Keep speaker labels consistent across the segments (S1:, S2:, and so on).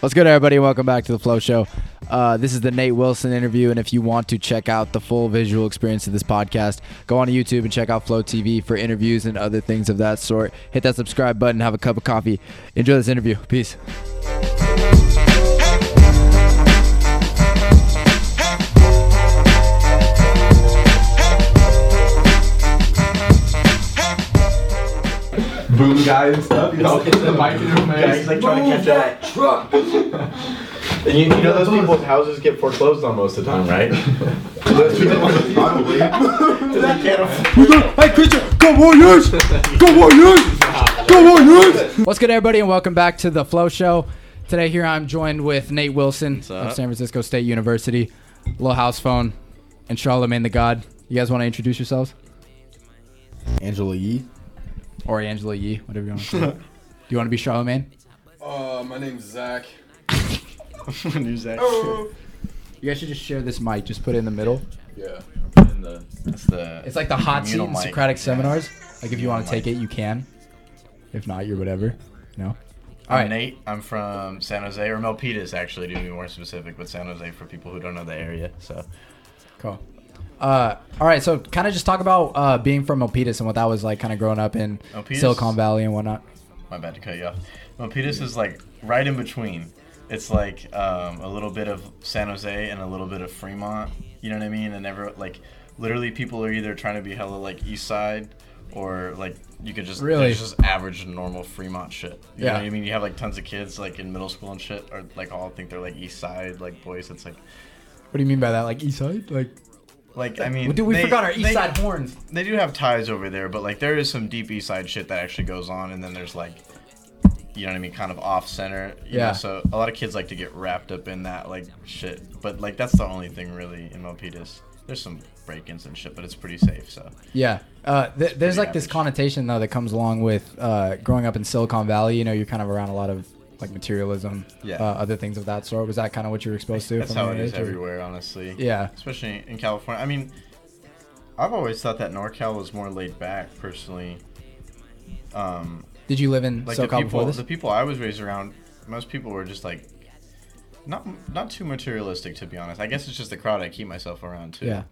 S1: What's good, everybody? Welcome back to the Flow Show. Uh, this is the Nate Wilson interview, and if you want to check out the full visual experience of this podcast, go on YouTube and check out Flow TV for interviews and other things of that sort. Hit that subscribe button, have a cup of coffee. Enjoy this interview. Peace.
S2: Boom guy and stuff. You know, hitting the mic in your
S3: Yeah, he's like trying to catch that truck. and you, you know those people's houses get foreclosed on most of the time, right? those people probably. they can't afford.
S1: Hey, Christian, go Warriors! Go Warriors! Go Warriors! What's good, everybody, and welcome back to the Flow Show. Today, here I'm joined with Nate Wilson of? San Francisco State University, Little House Phone, and Charlemagne the God. You guys want to introduce yourselves?
S2: Angela Yee.
S1: Or Angela Yee, whatever you want to say. Do you want to be Charlemagne?
S4: Uh, my name's Zach.
S3: Who's that?
S1: You guys should just share this mic. Just put it in the middle.
S4: Yeah.
S3: In the, that's the.
S1: It's like the hot seat
S3: Communal
S1: in
S3: mic.
S1: Socratic
S3: Yeah.
S1: seminars. Like if you want to take it, you can. If not, you're whatever. No.
S3: I'm
S1: Alright.
S3: Nate. I'm from San Jose, or Milpitas, actually, to be more specific, but San Jose for people who don't know the area. So,
S1: Cool. Uh, all right, so kind of just talk about uh, being from Milpitas and what that was like, kind of growing up in
S3: Milpitas?
S1: Silicon Valley and whatnot.
S3: my bad to cut you off. Milpitas is like right in between. It's like um, a little bit of San Jose and a little bit of Fremont. You know what I mean? And never like literally people are either trying to be hella like East Side or like you could just
S1: Really?
S3: just average normal Fremont shit. You
S1: Yeah.
S3: know what I mean? You have like tons of kids like in middle school and shit or like all think they're like East Side like boys. It's like
S1: What do you mean by that? Like East Side? Like,
S3: like I mean
S1: dude, we
S3: they-
S1: forgot our East
S3: they-
S1: Side horns.
S3: they do have ties over there, but like there is some deep east side shit that actually goes on, and then there's like, you know what I mean, kind of off center. You
S1: Yeah.
S3: Know? So a lot of kids like to get wrapped up in that like shit, but like that's the only thing really in Milpitas. There's some break-ins and shit, but it's pretty safe. So
S1: Yeah. Uh, th- there's like this connotation though that comes along with uh, growing up in Silicon Valley. You know, you're kind of around a lot of like materialism,
S3: Yeah.
S1: uh, other things of that sort. Was that kind of what you were exposed to?
S3: that's
S1: from
S3: how it is everywhere, honestly.
S1: Yeah.
S3: Especially in California. I mean, I've always thought that NorCal was more laid back, personally. Um,
S1: Did you live in
S3: like the
S1: SoCal before
S3: people,
S1: this?
S3: the people I was raised around, most people were just like, not not too materialistic to be honest. I guess it's just the crowd I keep myself around too.
S1: Yeah.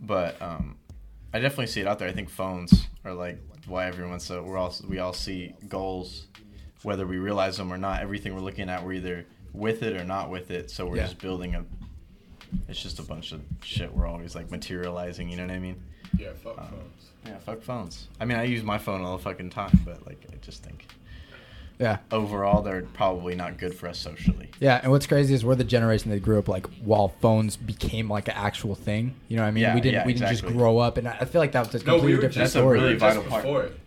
S3: But um, I definitely see it out there. I think phones are like why everyone's so we're all we all see goals, whether we realize them or not. Everything we're looking at, we're either with it or not with it. So we're
S1: Yeah.
S3: just building a. It's just a bunch of shit. We're always like materializing. You know what I mean?
S4: Yeah, fuck
S3: Um,
S4: phones.
S3: Yeah, fuck phones. I mean, I use my phone all the fucking time, but like, I just think
S1: Yeah.
S3: overall they're probably not good for us socially.
S1: Yeah, and what's crazy is we're the generation that grew up like while phones became like an actual thing. You know what I mean?
S3: Yeah,
S1: we didn't
S3: yeah,
S1: we didn't
S3: exactly.
S1: just grow up, and I I feel like that was a
S4: No,
S1: completely
S4: we were
S1: different
S4: just
S3: That's a
S1: story.
S3: really
S4: we were just
S3: vital part.
S4: before it.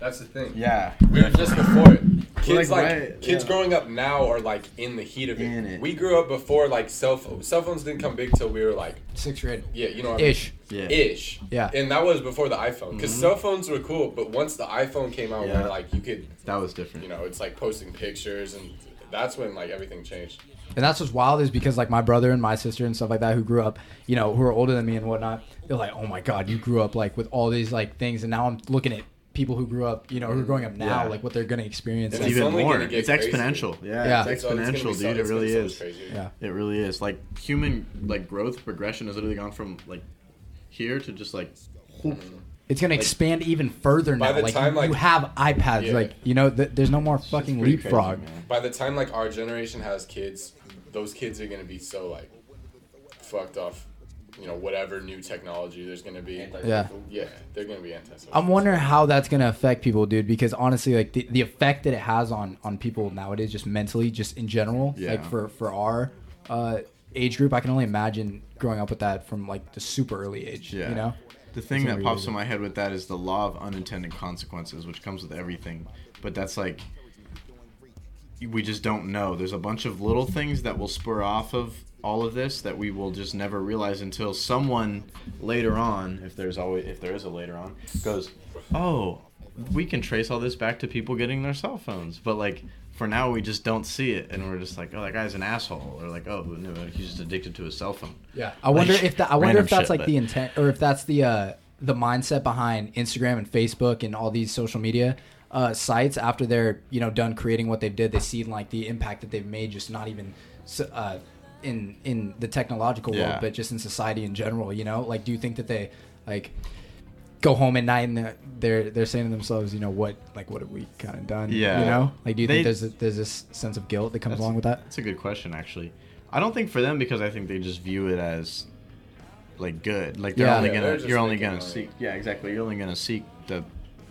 S4: That's the thing.
S3: Yeah.
S4: We were just before it. Kids
S3: like,
S4: like,
S3: right,
S4: kids
S3: yeah.
S4: growing up now are like in the heat of it.
S3: It.
S4: We grew up before like cell phones. Cell phones didn't come big till we were like
S1: Sixth grade,
S4: yeah, you know what I mean?
S1: ish.
S3: Yeah.
S4: Ish.
S1: Yeah. Mm-hmm.
S4: And that was before the iPhone. Because cell phones were cool, but once the iPhone came out,
S3: Yeah.
S4: where like you could,
S3: That was different.
S4: you know, it's like posting pictures, and that's when like everything changed.
S1: And that's what's wild is because like my brother and my sister and stuff like that who grew up, you know, who are older than me and whatnot, they're like, oh my god, you grew up like with all these like things, and now I'm looking at people who grew up, you know, who are mm. growing up now,
S3: Yeah.
S1: like what they're gonna experience.
S4: It's
S1: like-
S3: even more. It's
S4: crazier.
S3: exponential. Yeah,
S1: Yeah.
S3: it's
S4: it's
S3: exponential,
S4: so-
S3: dude.
S4: it's
S3: It really
S4: be so
S3: is.
S4: crazier.
S1: yeah.
S3: It really is. Like human like growth progression has literally gone from like here to just like whoop.
S1: It's gonna expand even further
S4: By
S1: now.
S4: the
S1: like,
S4: time,
S1: you, you have iPads,
S4: Yeah.
S1: like you know, th- there's no more fucking
S3: pretty crazy,
S1: leapfrog.
S4: By the time like our generation has kids, those kids are gonna be so like fucked off. You know, whatever new technology there's gonna be.
S1: Yeah.
S4: Yeah, they're gonna be anti
S1: I'm wondering how that's gonna affect people, dude. Because honestly, like the, the effect that it has on on people nowadays, just mentally, just in general,
S3: Yeah.
S1: like for for our uh, age group, I can only imagine growing up with that from like the super early age.
S3: Yeah.
S1: You know.
S3: The thing
S1: It's
S3: that
S1: gonna
S3: pops in my head with that is the law of unintended consequences, which comes with everything. But that's like we just don't know. There's a bunch of little things that will spur off of all of this that we will just never realize until someone later on, if there's always if there is a later on, goes, "Oh, we can trace all this back to people getting their cell phones." But like for now we just don't see it and we're just like, "Oh, that guy's an asshole." Or like, "Oh, no, he's just addicted to his cell phone."
S1: Yeah. I wonder
S3: Like,
S1: if that. I wonder if that's
S3: shit,
S1: like
S3: but-
S1: the intent, or if that's the uh, the mindset behind Instagram and Facebook and all these social media uh, sites after they're you know done creating what they've did, they see like the impact that they've made, just not even s- uh, in in the technological
S3: Yeah.
S1: world, but just in society in general. You know, like do you think that they like go home at night and they're they're, they're saying to themselves, you know, what like what have we kind of done?
S3: Yeah.
S1: you know, like do you
S3: They-
S1: think there's a, there's this sense of guilt that comes along with that?
S3: That's a good question, actually. I don't think for them because I think they just view it as like good. Like they're
S1: Yeah.
S3: only
S4: Yeah,
S3: gonna
S4: they're
S3: you're only gonna
S4: money.
S3: seek yeah exactly you're only gonna seek the,
S1: The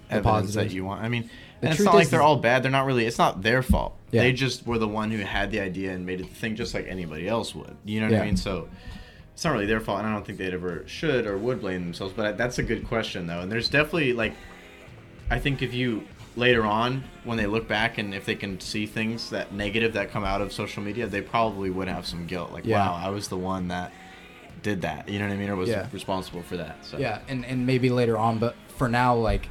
S3: evidence that you want. I mean, and it's not like they're all bad. They're not really. It's not their fault.
S1: Yeah.
S3: They just were the one who had the idea and made it the thing, just like anybody else would. You know what
S1: Yeah.
S3: I mean? So it's not really their fault, and I don't think they'd ever should or would blame themselves. But that's a good question though, and there's definitely like I think if you later on when they look back and if they can see things that negative that come out of social media, they probably would have some guilt. Like,
S1: Yeah.
S3: wow, I was the one that did that. You know what I mean? Or was responsible for that. So
S1: Yeah, and, and maybe later on, but for now, like,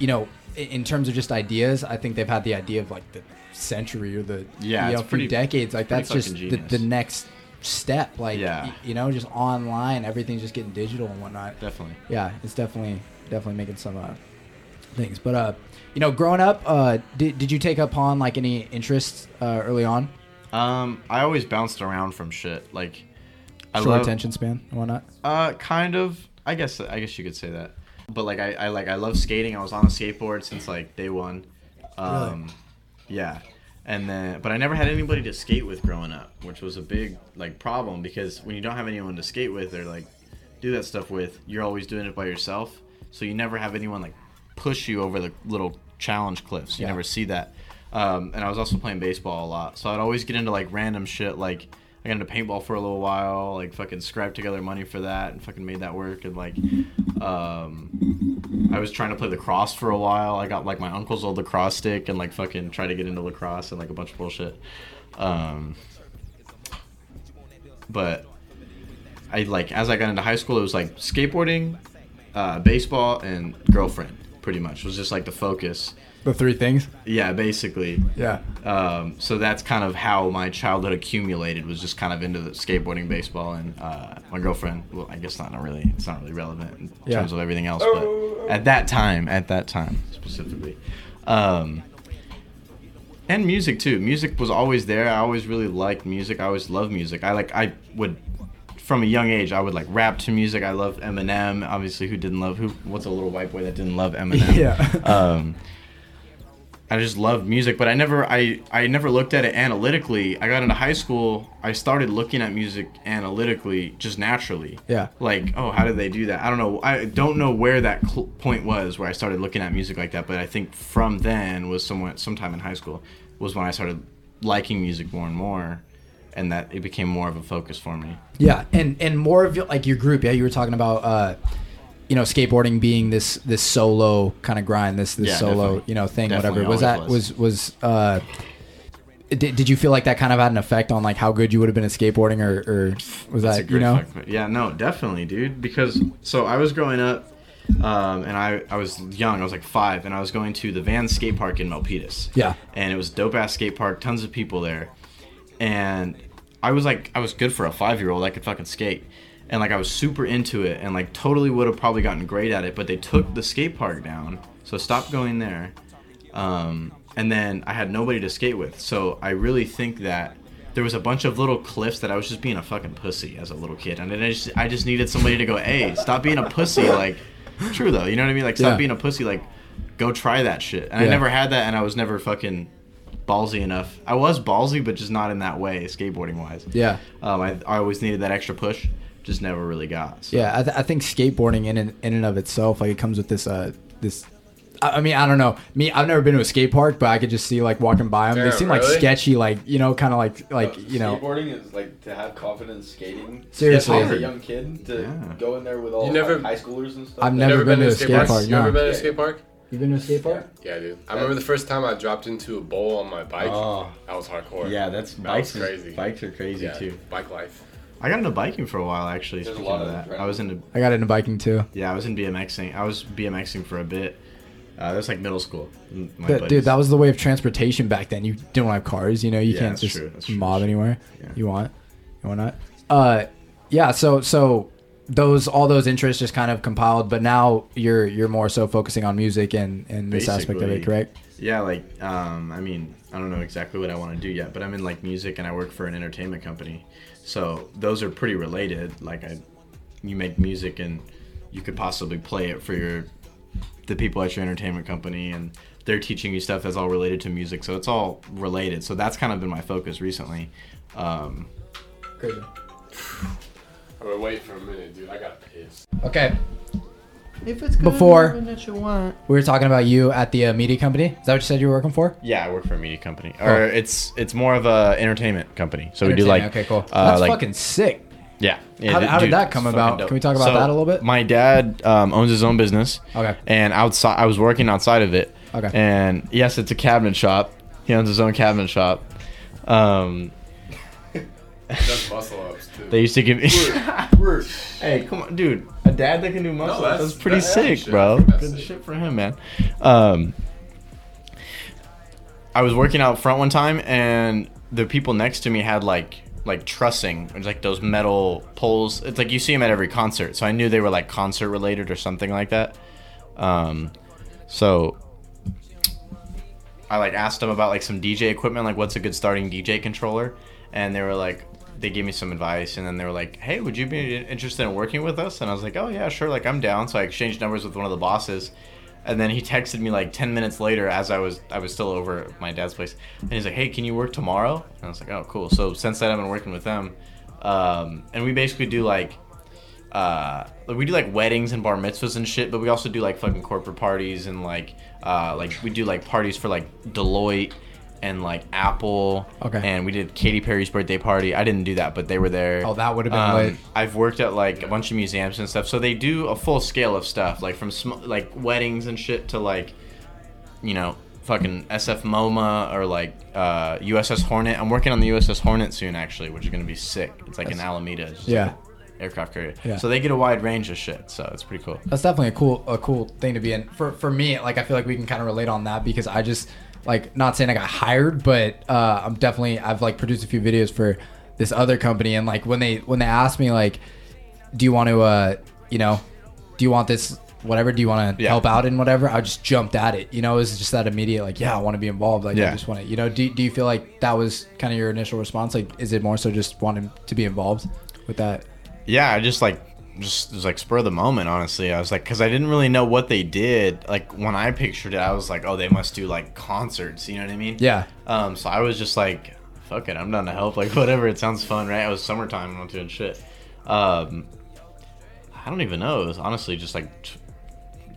S1: you know, in, terms of just ideas, I think they've had the idea of like the century or the
S3: Yeah,
S1: you know,
S3: it's
S1: few decades. Like that's just the, the next step. Like,
S3: Yeah.
S1: y- you know, just online, everything's just getting digital and whatnot.
S3: definitely.
S1: Yeah, it's definitely definitely making some uh, things. But uh, you know, growing up, uh, did did you take upon like any interests uh, early on?
S3: Um, I always bounced around from shit. Like, I
S1: Short
S3: love,
S1: attention span and whatnot.
S3: Uh, kind of. I guess I guess you could say that. But like I, I like I love skating. I was on a skateboard since like day one. Um, yeah. And then, but I never had anybody to skate with growing up, which was a big like problem because when you don't have anyone to skate with or like do that stuff with, you're always doing it by yourself. So you never have anyone like push you over the little challenge cliffs. You
S1: Yeah.
S3: never see that. Um, and I was also playing baseball a lot, so I'd always get into like random shit. Like I got into paintball for a little while, like fucking scraped together money for that, and fucking made that work. And like, um, I was trying to play lacrosse for a while. I got like my uncle's old lacrosse stick and like fucking tried to get into lacrosse and like a bunch of bullshit. Um, but I like as I got into high school, it was like skateboarding, uh, baseball, and girlfriend. Pretty much was just like the focus.
S1: The three things.
S3: Yeah, basically.
S1: Yeah.
S3: Um, so that's kind of how my childhood accumulated. Was just kind of into the skateboarding, baseball, and uh, my girlfriend. Well, I guess not really. It's not really relevant in
S1: Yeah.
S3: terms of everything else. But at that time, at that time specifically, um, and music too. Music was always there. I always really liked music. I always loved music. I like. I would. From a young age, I would like rap to music. I loved Eminem. Obviously, who didn't love who? What's a little white boy that didn't love Eminem?
S1: Yeah.
S3: um, I just loved music, but I never I I never looked at it analytically. I got into high school, I started looking at music analytically just naturally.
S1: Yeah.
S3: Like, oh, how did they do that? I don't know. I don't know where that cl- point was where I started looking at music like that, but I think from then was somewhat sometime in high school was when I started liking music more and more and that it became more of a focus for me.
S1: Yeah, and and more of like your group. Yeah, you were talking about uh, you know skateboarding being this this solo kind of grind, this this
S3: Yeah,
S1: solo
S3: definitely.
S1: you know thing,
S3: Definitely
S1: whatever. Was that
S3: always
S1: was was uh, did, did you feel like that kind of had an effect on like how good you would have been at skateboarding, or, or was
S3: That's
S1: that you know?
S3: yeah, no, definitely, dude. Because so I was growing up, um, and I I was young. I was like five, and I was going to the Van Skate Park in Milpitas.
S1: Yeah.
S3: And it was dope ass skate park, tons of people there, and I was like, I was good for a five year old. I could fucking skate. And like I was super into it, and like totally would have probably gotten great at it, but they took the skate park down, so stopped going there. Um, and then I had nobody to skate with, so I really think that there was a bunch of little cliffs that I was just being a fucking pussy as a little kid, and then I just I just needed somebody to go, hey, stop being a pussy, like true though, you know what I mean? Like stop
S1: Yeah.
S3: being a pussy, like go try that shit. And I never had that, and I was never fucking ballsy enough. I was ballsy, but just not in that way, skateboarding wise.
S1: Yeah.
S3: Um, I, I always needed that extra push, just never really got. So.
S1: Yeah, I, th- I think skateboarding in and, in and of itself, like it comes with this uh this. I I mean, I don't know. Me, I've never been to a skate park, but I could just see like walking by them. they
S4: Damn,
S1: seem like sketchy, like you know, kind of like like you know.
S2: skateboarding is like to have confidence skating.
S1: Seriously.
S2: as a young kid to
S3: Yeah.
S2: go in there with all
S4: You never-
S2: like, high schoolers and stuff.
S1: I've
S4: You
S1: never been to a
S4: skate
S1: skate
S4: park?
S1: park,
S4: You ever
S1: no.
S4: been to a skate park?
S1: You been to a skate park?
S4: Yeah, dude. I remember the first time I dropped into a bowl on my bike.
S3: Oh.
S4: That was hardcore.
S3: Yeah, that's
S4: That
S3: bikes.
S4: crazy.
S3: Bikes are crazy
S4: Yeah,
S3: too.
S4: bike life.
S3: I got into biking for a while actually.
S2: There's a
S3: Speaking
S2: lot
S3: of
S2: of
S3: I was into
S1: I got into biking too.
S3: yeah, I was in BMXing. I was BMXing for a bit. Uh, that was like middle school. M-
S1: But, dude, that was the way of transportation back then. You didn't have cars, you know. You
S3: Yeah,
S1: can't just
S3: true, true,
S1: mob
S3: true.
S1: anywhere
S3: Yeah.
S1: you want. You want not? Uh, yeah. So so those all those interests just kind of compiled, but now you're you're more so focusing on music and and this aspect of it, correct?
S3: Yeah, like um, I mean, I don't know exactly what I want to do yet, but I'm in like music and I work for an entertainment company, so those are pretty related. Like I, you make music and you could possibly play it for your the people at your entertainment company, and they're teaching you stuff that's all related to music, so it's all related. So that's kind of been my focus recently. Um,
S1: Crazy.
S4: I'm gonna wait for a minute, dude. I got pissed.
S1: Okay,
S3: if it's
S1: Before-
S3: that you want.
S1: we were talking about you at the uh, media company. Is that what you said you were working for?
S3: Yeah, I work for a media company, or it's it's more of a entertainment company. So we do like
S1: Entertainment, okay, cool.
S3: uh,
S1: That's
S3: like
S1: fucking sick.
S3: Yeah. yeah
S1: How-
S3: dude,
S1: how did that come
S3: it's
S1: about?
S3: dope.
S1: Can we talk about that a little bit?
S3: My dad um, owns his own business.
S1: Okay.
S3: And outside, I was working outside of it.
S1: Okay.
S3: And yes, it's a cabinet shop. He owns his own cabinet shop. Um,
S4: That's muscle ups too.
S3: they used to give me.
S4: We're-
S3: hey, come on, dude! A dad that can do muscle.
S4: that's-
S3: that's, pretty sick,
S4: shit.
S3: bro.
S4: That's
S3: Good
S4: sick.
S3: shit for him, man. Um, I was working out front one time, and the people next to me had like like trussing, it's like those metal poles. It's like you see them at every concert. So I knew they were like concert related or something like that. Um, so I like asked them about like some DJ equipment, like what's a good starting DJ controller, and they were like, they gave me some advice, and then they were like, hey, would you be interested in working with us? And I was like, oh yeah, sure, like I'm down. So I exchanged numbers with one of the bosses, and then he texted me like ten minutes later as I was I was still over at my dad's place, and he's like, hey, can you work tomorrow? And I was like, oh cool. So since then I've been working with them, um, and we basically do like uh we do like weddings and bar mitzvahs and shit but we also do like fucking corporate parties and like uh like we do like parties for like deloitte and like apple
S1: Okay.
S3: and we did Katy Perry's birthday party i didn't do that but they were there
S1: Oh, that would've been
S3: Um,
S1: lit.
S3: i've worked at like a bunch of museums and stuff so they do a full scale of stuff like from sm- like weddings and shit to like you know fucking sf moma or like uh uss hornet i'm working on the uss hornet soon actually which is gonna be sick it's like in alameda It's just like
S1: Yeah.
S3: a aircraft carrier.
S1: Yeah.
S3: So they get a wide range of shit. So it's pretty cool.
S1: That's definitely a cool a cool thing to be in. For for me, like I feel like we can kind of relate on that because I just like not saying I got hired, but uh, I'm definitely I've like produced a few videos for this other company and like when they when they asked me like, do you want to uh you know, do you want this whatever? Do you want to
S3: Yeah.
S1: help out in whatever? I just jumped at it. You know, it was just that immediate like yeah I want to be involved. Like I
S3: Yeah.
S1: just want to you know. Do do you feel like that was kind of your initial response? Like is it more so just wanting to be involved with that?
S3: Yeah, I just like just it was like spur of the moment. Honestly, I was like, because I didn't really know what they did. Like when I pictured it, I was like, oh, they must do like concerts. You know what I mean?
S1: Yeah.
S3: Um. So I was just like, fuck it, I'm down to help. Like whatever. It sounds fun, right? It was summertime. I'm not doing shit. Um. I don't even know. It was honestly just like, t-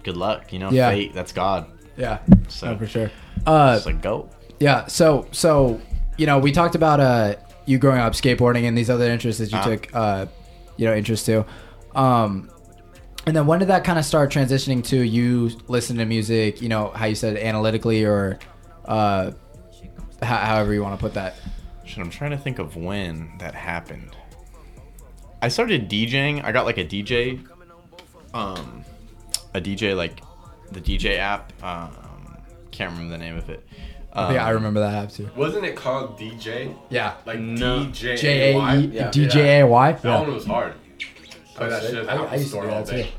S3: good luck. You know,
S1: Yeah.
S3: fate. That's God.
S1: Yeah.
S3: So
S1: No, for sure. Uh,
S3: Just like go.
S1: Yeah. So so you know we talked about uh you growing up skateboarding and these other interests that you
S3: Uh-huh.
S1: took uh you know interest to, um, and then when did that kind of start transitioning to you listening to music? You know how you said analytically or uh, ho- however you want to put that.
S3: Shit, I'm trying to think of when that happened. I started DJing. I got like a DJ, um, a DJ like the DJ app. Um, can't remember the name of it. Um,
S1: yeah, I remember that app too.
S4: Wasn't it called DJ?
S1: Yeah.
S4: Like
S3: No.
S4: DJ.
S1: J A E
S2: Yeah.
S1: D J A Y.
S4: That one was hard. Play that shit
S1: I, I
S4: Apple
S1: used to
S4: store
S1: do
S4: all
S1: that too.
S4: day.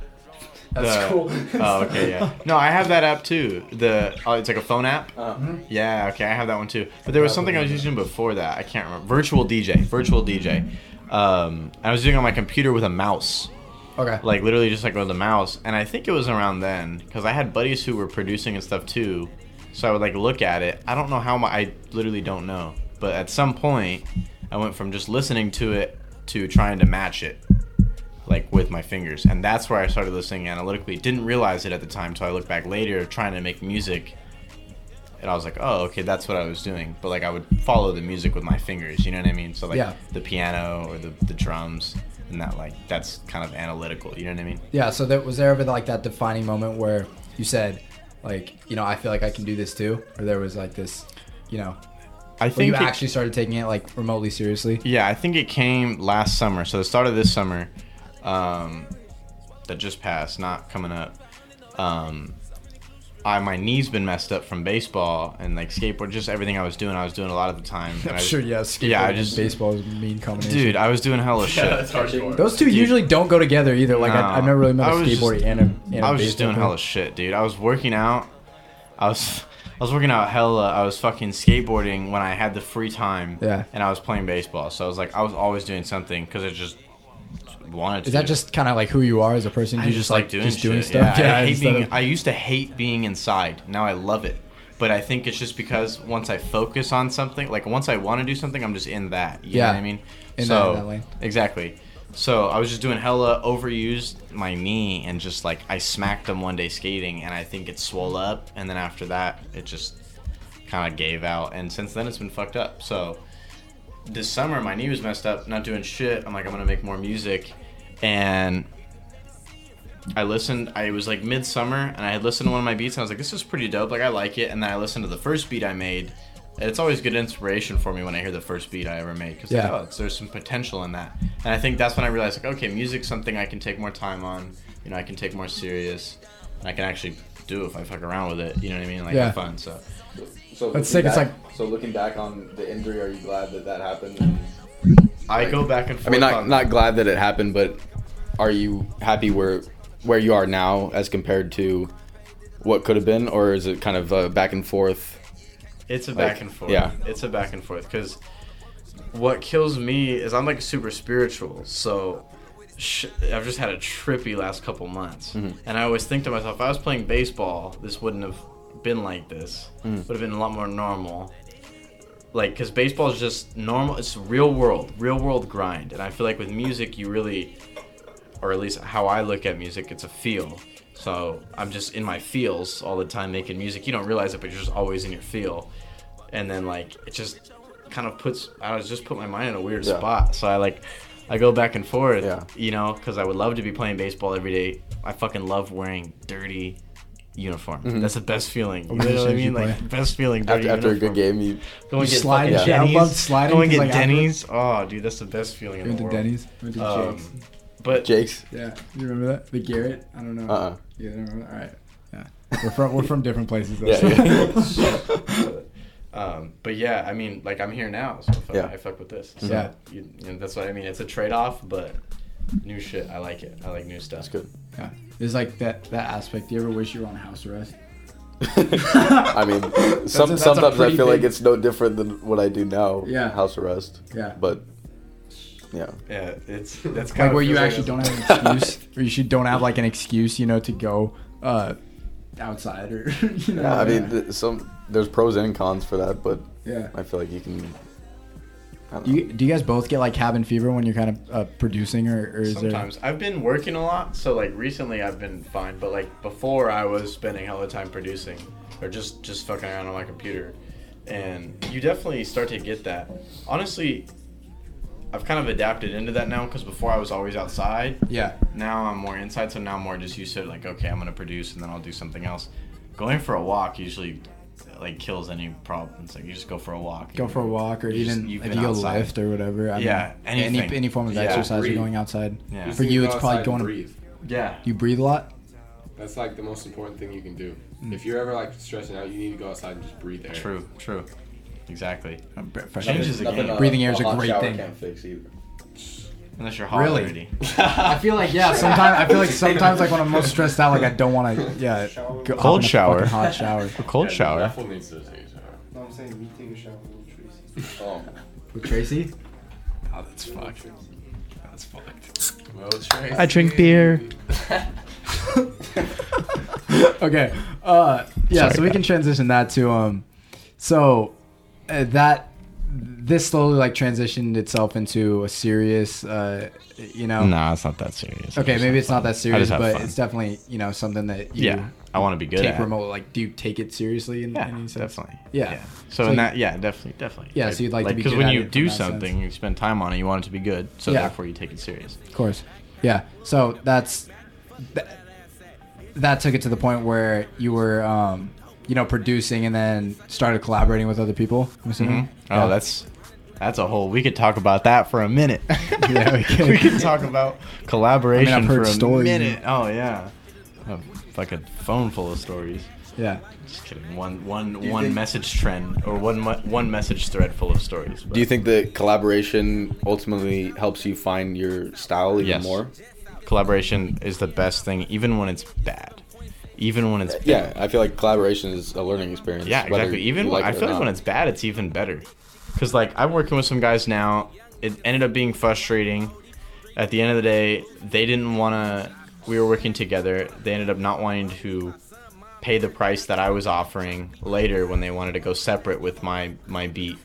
S1: That's
S3: the-
S1: cool.
S3: oh, okay, yeah. No, I have that app too. The oh, it's like a phone app.
S2: Uh,
S3: Yeah, okay, I have that one too. But there was something I was using before that. I can't remember. Virtual DJ. Virtual DJ. Um, I was doing it on my computer with a mouse.
S1: Okay.
S3: like literally just like with a mouse and i think it was around then because i had buddies who were producing and stuff too so i would like look at it i don't know how much i literally don't know but at some point i went from just listening to it to trying to match it like with my fingers and that's where i started listening analytically didn't realize it at the time so i look back later trying to make music and i was like oh okay that's what i was doing but like i would follow the music with my fingers you know what i mean so like
S1: Yeah.
S3: the piano or the, the drums and that like that's kind of analytical you know what i mean
S1: Yeah. So there was there ever like that defining moment where you said, like, you know, I feel like I can do this too, or there was like this, you know,
S3: I think
S1: you
S3: it-
S1: actually started taking it like remotely seriously.
S3: yeah, I think it came last summer. So the start of this summer, um, that just passed, not coming up. Um, I my knees been messed up from baseball and like skateboard, just everything I was doing. I was doing a lot at the time. and I
S1: I'm
S3: just-
S1: sure, yeah. Skateboard
S3: Yeah, I
S1: and
S3: just
S1: baseball is a mean combination.
S3: dude, I was doing hella shit.
S4: Yeah, that's
S1: those two
S3: Dude.
S1: usually don't go together either. Like
S3: No.
S1: I, I've never really met a
S3: I was just-
S1: and a, and a
S3: I was just
S1: baseball
S3: doing
S1: player.
S3: hella shit, dude. I was working out. I was I was working out hella. I was fucking skateboarding when I had the free time.
S1: Yeah.
S3: And I was playing baseball, so I was like, I was always doing something because I just wanted to.
S1: Is that just kind of like who you are as a person?
S3: I
S1: You
S3: just like doing
S1: just doing stuff.
S3: Yeah, I hate being.
S1: of-
S3: I used to hate being inside. Now I love it. But I think it's just because once I focus on something, like once I want to do something, I'm just in that. You
S1: Yeah.
S3: know what I mean?
S1: In that-
S3: so
S1: in that
S3: exactly. So I was just doing hella overused my knee and just like I smacked them one day skating and I think it swelled up and then after that it just kind of gave out and since then it's been fucked up. So this summer my knee was messed up, not doing shit. I'm like I'm gonna make more music, and I listened. I was like midsummer, and I had listened to one of my beats, and I was like, "This is pretty dope. Like I like it." And then I listened to the first beat I made. And it's always good inspiration for me when I hear the first beat I ever made because
S1: Yeah.
S3: like, oh, there's some potential in that. And I think that's when I realized like, okay, music's something I can take more time on. You know, I can take more serious. And I can actually do if I fuck around with it. You know what I mean? Like
S1: Yeah.
S3: have fun. So
S2: So
S1: Let's
S2: looking
S1: take- it's
S2: like So looking back on the injury, are you glad that that happened?
S3: I go back and forth.
S5: I mean, not
S3: on-
S5: not glad that it happened, but are you happy where where you are now as compared to what could have been, or is it kind of uh, back and forth?
S3: It's a
S5: Like,
S3: back and forth.
S5: yeah.
S3: It's a back and forth because what kills me is I'm like super spiritual. So sh- I've just had a trippy last couple months.
S5: Mm-hmm.
S3: And I always think to myself, if I was playing baseball, this wouldn't have been like this.
S5: Mm.
S3: Would have been a lot more normal. Like, because baseball is just normal. It's real world, real world grind. And I feel like with music, you really, or at least how I look at music, it's a feel. So I'm just in my feels all the time making music. You don't realize it, but you're just always in your feel. And then like it just kind of puts I was just put my mind in a weird
S5: Yeah.
S3: spot. So I like I go back and forth,
S5: Yeah.
S3: you know, because I would love to be playing baseball every day. I fucking love wearing dirty uniform.
S5: Mm-hmm.
S3: That's the best feeling. You
S1: many
S3: know what I
S1: shoes
S3: mean? Like
S1: play?
S3: best feeling. Dirty
S5: After, after a good game, you
S3: Go and
S1: You
S3: get
S1: slide
S3: fucking
S1: and shit. I love sliding
S3: Go and
S1: 'cause,
S3: get
S1: like, after-
S3: Denny's. Oh, dude, that's the best feeling in
S1: We
S3: the
S1: to
S3: world.
S1: Denny's. We went to
S3: Um,
S1: Jake's.
S3: but
S5: Jake's.
S1: Yeah, you remember that? The Garrett. I don't know.
S5: Uh-uh.
S1: Yeah, I don't remember. All right. Yeah, we're from we're from different places. Though,
S5: Yeah,
S1: so-
S5: yeah.
S3: Um, but yeah, I mean, like I'm here now, so fuck,
S5: Yeah.
S3: I fuck with this. So
S1: Yeah.
S3: you, you know, that's what I mean. It's a trade off, but new shit. I like it. I like new stuff.
S5: That's good.
S1: yeah, there's like that that aspect. Do you ever wish you were on house arrest?
S5: I mean, some,
S1: a
S5: sometimes I
S1: pretty
S5: feel like it's no different than what I do now.
S1: Yeah.
S5: House arrest.
S1: Yeah.
S5: But yeah.
S3: Yeah, it's that's kind
S1: Like
S3: of
S1: where you actually don't have an excuse, or you should don't have like an excuse, you know, to go uh, outside or you know.
S5: Yeah, I mean, th- some there's pros and cons for that, but
S1: yeah.
S5: I feel like you can. I don't know.
S1: you, do you guys both get like cabin fever when you're kind of uh, producing, or, or is
S3: Sometimes I've been working a lot, so like recently I've been fine. But like before, I was spending hella time producing or just just fucking around on my computer, and you definitely start to get that. Honestly, I've kind of adapted into that now because before I was always outside.
S1: Yeah.
S3: Now I'm more inside, so now I'm more just used to it. Like, okay, I'm gonna produce, and then I'll do something else. Going for a walk usually like kills any problems. Like you just go for a walk.
S1: Go for a walk, or
S3: You just-
S1: even
S3: you've
S1: if you go
S3: outside.
S1: lift or whatever. I
S3: Yeah,
S1: mean, any
S3: anything.
S1: any form of
S3: Yeah,
S1: exercise,
S4: breathe.
S1: you're going outside.
S3: Yeah.
S1: For you, it's probably going
S4: and
S1: to.
S4: breathe.
S3: Yeah.
S1: You breathe a lot.
S4: That's like the most important thing you can do.
S1: Mm.
S4: If you're ever like stressing out, you need to go outside and just breathe air.
S3: True. True. Exactly.
S1: Bre- fresh
S3: Changes
S1: air.
S3: the game.
S1: Breathing air is a
S2: hot
S1: great thing.
S2: Can't fix either.
S3: Unless you're hot
S1: Really?
S3: already.
S1: I feel like yeah. Sometimes I feel like sometimes like when I'm most stressed out, like I don't want to yeah. Go,
S3: Cold
S1: in a
S3: shower.
S1: Hot shower.
S3: A cold
S4: Yeah,
S3: shower.
S4: Raffle needs to take a shower.
S6: No, I'm saying we take a shower with Tracy.
S2: Oh,
S1: With Tracy.
S3: Oh, that's fucked. That's fucked.
S4: Well, Tracy.
S3: I drink beer.
S1: okay. Uh, yeah.
S3: Sorry,
S1: so we
S3: guys.
S1: can transition that to um. So uh, that this slowly like transitioned itself into a serious uh, you know.
S3: Nah, it's not that serious.
S1: Okay, maybe it's not that serious, but
S3: fun.
S1: it's definitely you know something that you
S3: Yeah, I want to be good
S1: take
S3: at.
S1: remote. Like, do you take it seriously? In,
S3: Yeah,
S1: in any sense?
S3: definitely.
S1: Yeah.
S3: So,
S1: So
S3: in that, yeah, definitely, definitely.
S1: Yeah, so you'd like to be
S3: because when you do something,
S1: sense.
S3: you spend time on it, you want it to be good. So
S1: Yeah.
S3: therefore, you take it serious.
S1: Of course. Yeah. So that's th- that took it to the point where you were, um, you know, producing and then started collaborating with other people. Mm-hmm. I'm assuming.
S3: Oh, that's that's a whole. We could talk about that for a minute.
S1: Yeah, we could.
S3: we could talk about collaboration
S1: I mean, I've heard
S3: for a
S1: stories.
S3: minute. Oh yeah. Oh, fucking phone full of stories.
S1: Yeah.
S3: Just kidding. One one
S5: you
S3: one
S5: think-
S3: message trend or one one message thread full of stories.
S5: Do you think that collaboration ultimately helps you find your style even
S3: Yes.
S5: more?
S3: collaboration is the best thing, even when it's bad, even when it's
S5: Yeah, I feel like collaboration is a learning experience.
S3: Yeah, exactly. Even
S5: like
S3: I feel like when it's bad, it's even better. Cause like I'm working with some guys now. It ended up being frustrating. At the end of the day, they didn't want to. We were working together. They ended up not wanting to pay the price that I was offering later when they wanted to go separate with my my beat.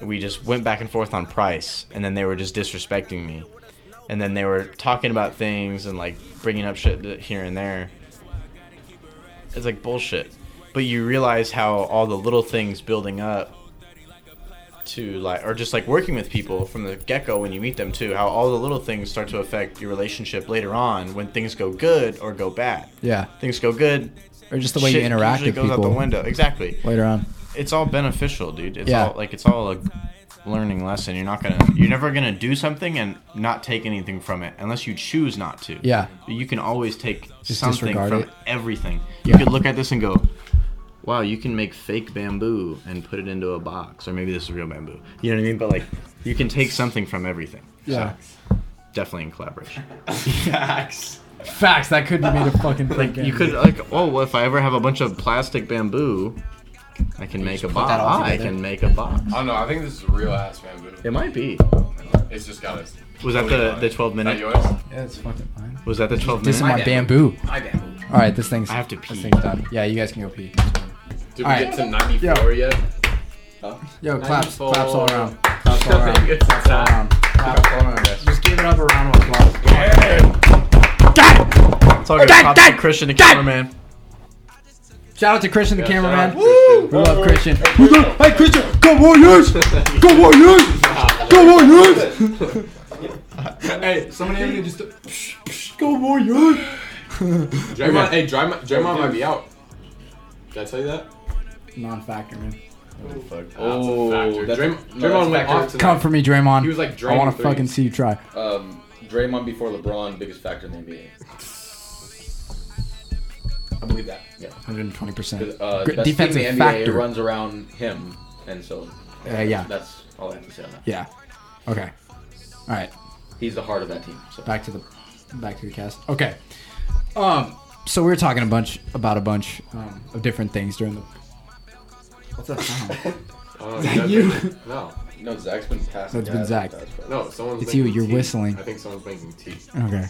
S3: We just went back and forth on price, and then they were just disrespecting me. And then they were talking about things and like bringing up shit here and there. It's like bullshit. But you realize how all the little things building up to like, or just like working with people from the get go when you meet them too, how all the little things start to affect your relationship later on when things go good or go bad.
S1: Yeah.
S3: Things go good.
S1: Or just the way you interact with
S3: goes out the window. Exactly.
S1: later on.
S3: It's all beneficial, dude. It's
S1: Yeah.
S3: all like it's all a learning lesson. You're not gonna, you're never gonna do something and not take anything from it unless you choose not to.
S1: Yeah.
S3: You can always take
S1: Just
S3: something
S1: disregard
S3: from
S1: it.
S3: everything.
S1: Yeah.
S3: You could look at this and go, "Wow, you can make fake bamboo and put it into a box, or maybe this is real bamboo." You know what I mean? But like, you can take something from everything.
S1: Yeah.
S3: So, definitely in collaboration.
S6: Facts.
S1: Facts. That couldn't have made a fucking
S3: Like you could like, oh, well, if I ever have a bunch of plastic bamboo, I can make a box.
S1: that all
S3: I
S1: together.
S3: can make a box.
S4: I don't know. I think this is real ass bamboo.
S3: It might be.
S4: It's just got a.
S3: Was that the the 12
S4: Is that
S3: minute?
S4: yours?
S1: Yeah, it's fucking fine.
S3: Was that the 12
S1: This is
S3: minute?
S1: my bamboo.
S5: My bamboo.
S1: All right, this thing's.
S3: I have to
S1: This
S3: pee.
S1: thing's done. Yeah, you guys can go pee.
S4: Did we
S1: Alright.
S4: get to 94 yet?
S1: Yo, claps,
S4: 94.
S1: claps all around. Claps all around.
S4: It's
S1: Claps all
S4: time.
S1: around. Claps. Just give it up a round of applause.
S3: It's all good. Props to Christian, the cameraman.
S1: Shout out to Christian, the
S4: Yeah, shout
S1: cameraman.
S4: out Christian.
S1: We love Christian. Hey, Christian, go Warriors! Go Warriors! Go Warriors! hey, somebody have me just psh, psh, go Warriors!
S4: Draymond, hey, Draymond, Draymond might be out. Did I tell you that?
S1: Non-factor, man.
S4: Oh,
S5: that's-
S4: that's Draymond,
S5: no,
S4: Draymond
S5: that's
S4: went
S5: factor.
S4: off tonight.
S1: Come for me, Draymond.
S4: He was like
S1: I want to
S4: threes.
S1: fucking see you try.
S5: Um, Draymond before LeBron, biggest factor in the NBA. I believe that. Yeah.
S1: 120%.
S5: Uh,
S1: Gr-
S5: the
S1: defensive
S5: team in the NBA
S1: factor.
S5: runs around him, and so.
S1: Uh, yeah.
S5: That's all I have to say on that.
S1: Yeah. Okay. All right.
S5: He's the heart of that team. So.
S1: back to the back to the cast. Okay. Um. So we were talking a bunch about a bunch um, of different things during the. What's that sound?
S4: Oh,
S1: that
S4: that's-
S1: you?
S4: No,
S5: No, Zach's been passing.
S1: That's been Zach.
S5: with that, but-
S4: no, someone's.
S1: It's you,
S4: making
S1: you're
S4: tea.
S1: whistling.
S4: I think someone's making tea.
S1: okay.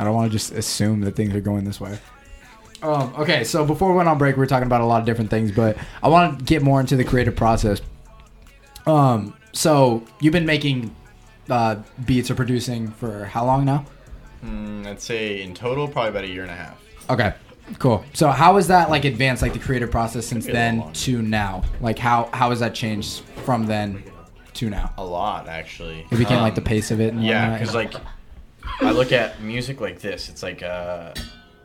S1: I don't want to just assume that things are going this way. Um. Okay. So before we went on break, we were talking about a lot of different things, but I want to get more into the creative process. Um. So you've been making uh, beats or producing for how long now?
S3: Mm, I'd say in total, probably about a year and a half.
S1: Okay, cool. So how has that like advanced like the creative process since
S3: Maybe a little
S1: then to now? Like how how has that changed from then to now?
S3: A lot, actually.
S1: It became like
S3: Um,
S1: the pace of it. And
S3: Yeah,
S1: whatnot?
S3: because like I look at music like this. It's like uh,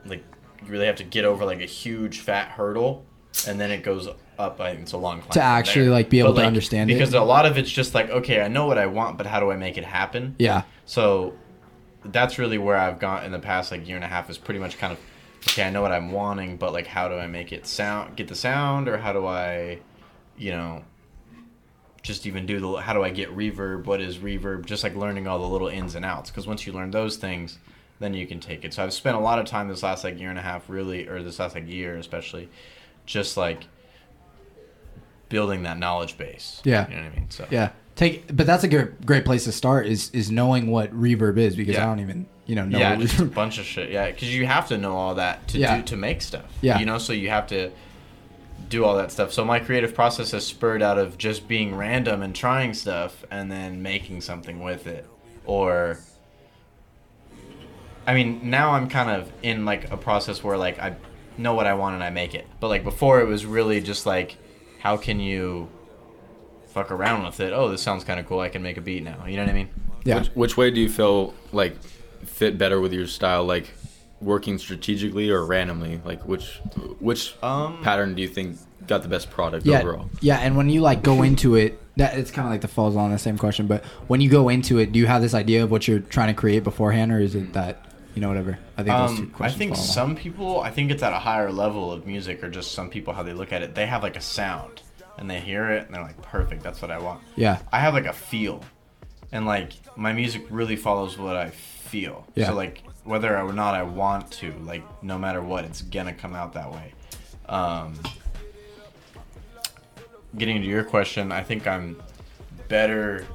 S3: like you really have to get over like a huge fat hurdle, and then it goes up. I it's a long climb
S1: To actually,
S3: there.
S1: like, be able
S3: But,
S1: to understand it?
S3: Because a lot of it's just like okay, I know what I want, but how do I make it happen?
S1: yeah,
S3: So that's really where I've gone in the past like year and a half is pretty much kind of okay, I know what I'm wanting, but like how do I make it sound get the sound or how do I you know just even do the how do I get reverb, what is reverb, just like learning all the little ins and outs because once you learn those things, then you can take it. So I've spent a lot of time this last like year and a half really or this last like year especially just like building that knowledge base.
S1: Yeah.
S3: You know what I mean? So
S1: yeah. Take, but that's a great great place to start is is knowing what reverb is because I don't even you know know.
S3: yeah,
S1: what
S3: just a bunch of shit. Yeah, because you have to know all that to
S1: Yeah.
S3: do to make stuff.
S1: Yeah.
S3: you know, so you have to do all that stuff. So my creative process has spurred out of just being random and trying stuff and then making something with it, or. I mean, now I'm kind of in like a process where like I know what I want and I make it. But like before, it was really just like, how can you fuck around with it? Oh, this sounds kind of cool. I can make a beat now. You know what I mean?
S1: yeah.
S5: Which, which way do you feel like fit better with your style? Like working strategically or randomly? Like which which
S3: Um,
S5: pattern do you think got the best product
S1: yeah,
S5: overall?
S1: yeah, and when you like go into it, that it's kind of like the falls on the same question. But when you go into it, do you have this idea of what you're trying to create beforehand, or is it that you know whatever. I think those two
S3: questions. I think
S1: follow along.
S3: some people, I think it's at a higher level of music, or just some people how they look at it. They have like a sound, and they hear it, and they're like, "Perfect, that's what I want."
S1: Yeah.
S3: I have like a feel, and like my music really follows what I feel.
S1: Yeah.
S3: So like whether or not I want to, like no matter what, it's gonna come out that way. Um, getting to your question, I think I'm better.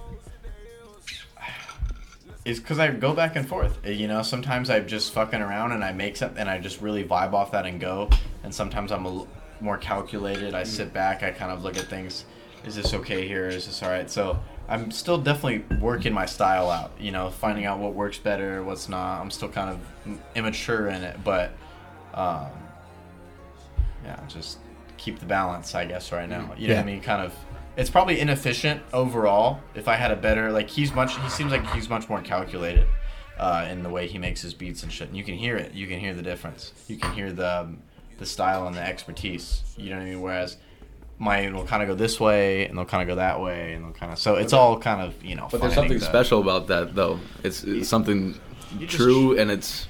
S3: Is because I go back and forth. Uh, You know, sometimes I'm just fucking around and I make something and I just really vibe off that and go. And sometimes I'm a more calculated. I sit back, I kind of look at things. Is this okay here? Is this all right? So I'm still definitely working my style out. You know, finding out what works better, what's not. I'm still kind of immature in it, but um, yeah, just keep the balance, I guess, right now. You know what I mean? Kind of. It's probably inefficient overall. If I had a better, like, he's much. He seems like he's much more calculated uh, in the way he makes his beats and shit. And you can hear it. You can hear the difference. You can hear the um, the style and the expertise. You know what I mean? Whereas mine will kind of go this way, and they'll kind of go that way, and they'll kind of. So it's all kind of you know.
S5: But there's something
S3: the-
S5: special about that, though. It's, it's something
S3: You just-
S5: true, and it's.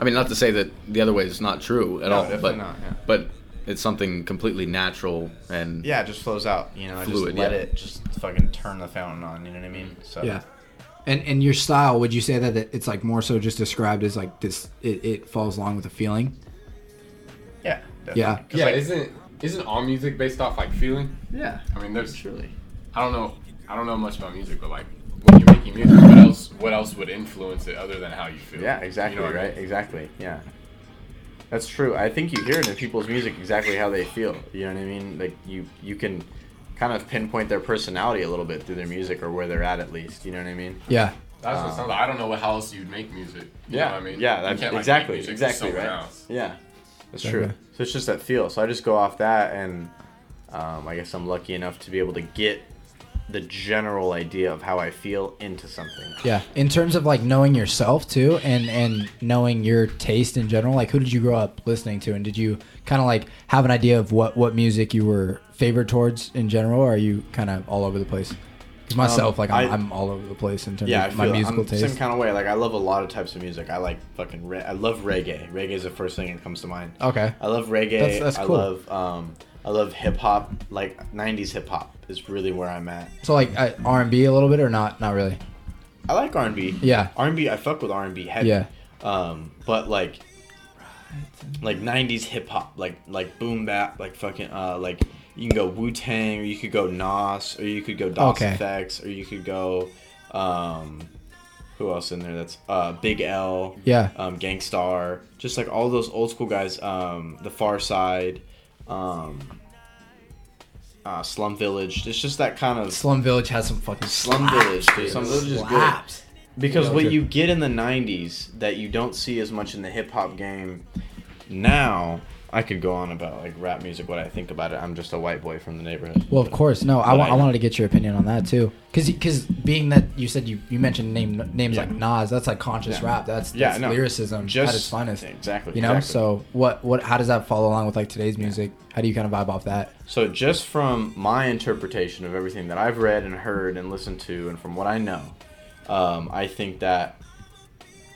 S5: I mean, not to say that the other way is not true at
S3: No,
S5: all, but
S3: not, yeah.
S5: but it's something completely natural and
S3: Yeah, it just flows out. You know,
S5: Fluid,
S3: just let
S5: yeah.
S3: it just fucking turn the fountain on. You know what I mean? So
S1: Yeah. And and your style, would you say that it- it's like more so just described as like this? It, it falls along with the feeling.
S3: Yeah.
S1: Yeah.
S4: Yeah,
S3: like-
S4: isn't isn't all music based off like feeling?
S3: yeah.
S4: I mean, there's
S3: Surely.
S4: I don't know I don't know much about music, but like when you're making music, what else what else would influence it other than how you feel?
S3: Yeah, exactly,
S4: You know what I
S3: right?
S4: mean?
S3: Exactly. Yeah. That's true. I think you hear it in people's music exactly how they feel. You know what I mean? Like you you can kind of pinpoint their personality a little bit through their music or where they're at at least. You know what I mean?
S1: Yeah.
S4: That's what it um, sounds like. I don't know what how else you'd make music. You know what I mean?
S3: Yeah,
S4: You
S3: that's
S4: can't, like,
S3: exactly
S4: make music
S3: exactly right.
S4: else.
S3: Yeah, that's
S1: Okay.
S3: true. Uh-huh. So it's just that feel. So I just go off that, and um, I guess I'm lucky enough to be able to get the general idea of how I feel into something.
S1: Yeah. In terms of like knowing yourself too, and and knowing your taste in general, like who did you grow up listening to, and did you kind of like have an idea of what what music you were favored towards in general, or are you kind of all over the place? 'Cause myself, like I'm,
S3: Um, I-
S1: I'm all over the place in terms
S3: Yeah,
S1: of my musical
S3: I'm
S1: taste.
S3: same kind of way. Like I love a lot of types of music. I like fucking. Re- I love reggae. Reggae is the first thing that comes to mind.
S1: Okay.
S3: I love reggae.
S1: That's- that's cool.
S3: I love um. I love hip hop. Like '90s hip hop is really where I'm at.
S1: So like uh, R and B a little bit, or not? Not really.
S3: I like R&B.
S1: Yeah.
S3: R&B. I fuck with R&B heavy.
S1: Yeah.
S3: Um, but like, like '90s hip hop, like like boom bap, like fucking uh, like you can go Wu Tang, or you could go Nas, or you could go Das
S1: Okay.
S3: EFX, or you could go, um, who else in there? That's uh, Big L.
S1: Yeah.
S3: Um, Gang Starr, just like all those old school guys. Um, The Pharcyde, um, uh, Slum Village. It's just that kind of
S1: Slum Village has some fucking
S3: Slum Village. Dude. Slum Village is good. Because
S1: Yeah,
S3: what you get in the '90s that you don't see as much in the hip hop game now, I could go on about like rap music, what I think about it. I'm just a white boy from the neighborhood.
S1: Well, of course. No, I,
S3: I-
S1: I wanted to get your opinion on that too, because because being that you said you, you mentioned name names
S3: Yeah.
S1: like Nas, that's like conscious
S3: Yeah.
S1: rap. That's,
S3: Yeah,
S1: that's
S3: no,
S1: lyricism
S3: just-
S1: at its finest.
S3: exactly,
S1: You know.
S3: exactly.
S1: So what what how does that follow along with like today's music? How do you kind of vibe off that?
S3: So just from my interpretation of everything that I've read and heard and listened to, and from what I know, um, I think that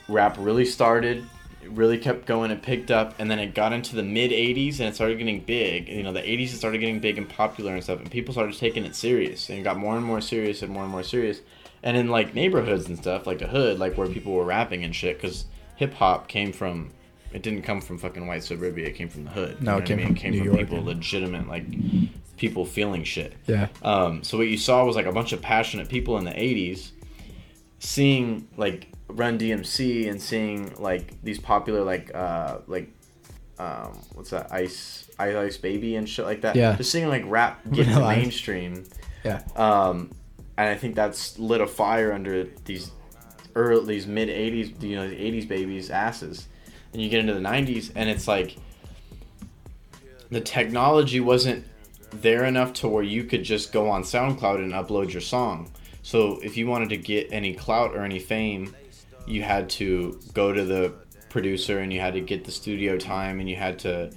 S3: rap really started, it really kept going and picked up, and then it got into the mid '80s and it started getting big. You know, the '80s it started getting big and popular and stuff, and people started taking it serious, and it got more and more serious and more and more serious. And in like neighborhoods and stuff, like the hood, like where people were rapping and shit, because hip hop came from. It didn't come from fucking white suburbia. It came from the hood.
S1: No, it
S3: what I
S1: came
S3: mean?
S1: from
S3: it came
S1: New
S3: from
S1: York,
S3: people,
S1: yeah.
S3: legitimate, like people feeling shit.
S1: Yeah.
S3: Um, so what you saw was like a bunch of passionate people in the '80s, seeing like Run DMC and seeing like these popular like uh like um what's that Ice Ice Ice Baby and shit like that.
S1: Yeah.
S3: Just seeing like rap get to mainstream.
S1: Yeah.
S3: Um, and I think that's lit a fire under these early these mid '80s you know the '80s babies asses, and you get into the '90s and it's like the technology wasn't there enough to where you could just go on SoundCloud and upload your song. So if you wanted to get any clout or any fame, you had to go to the producer and you had to get the studio time and you had to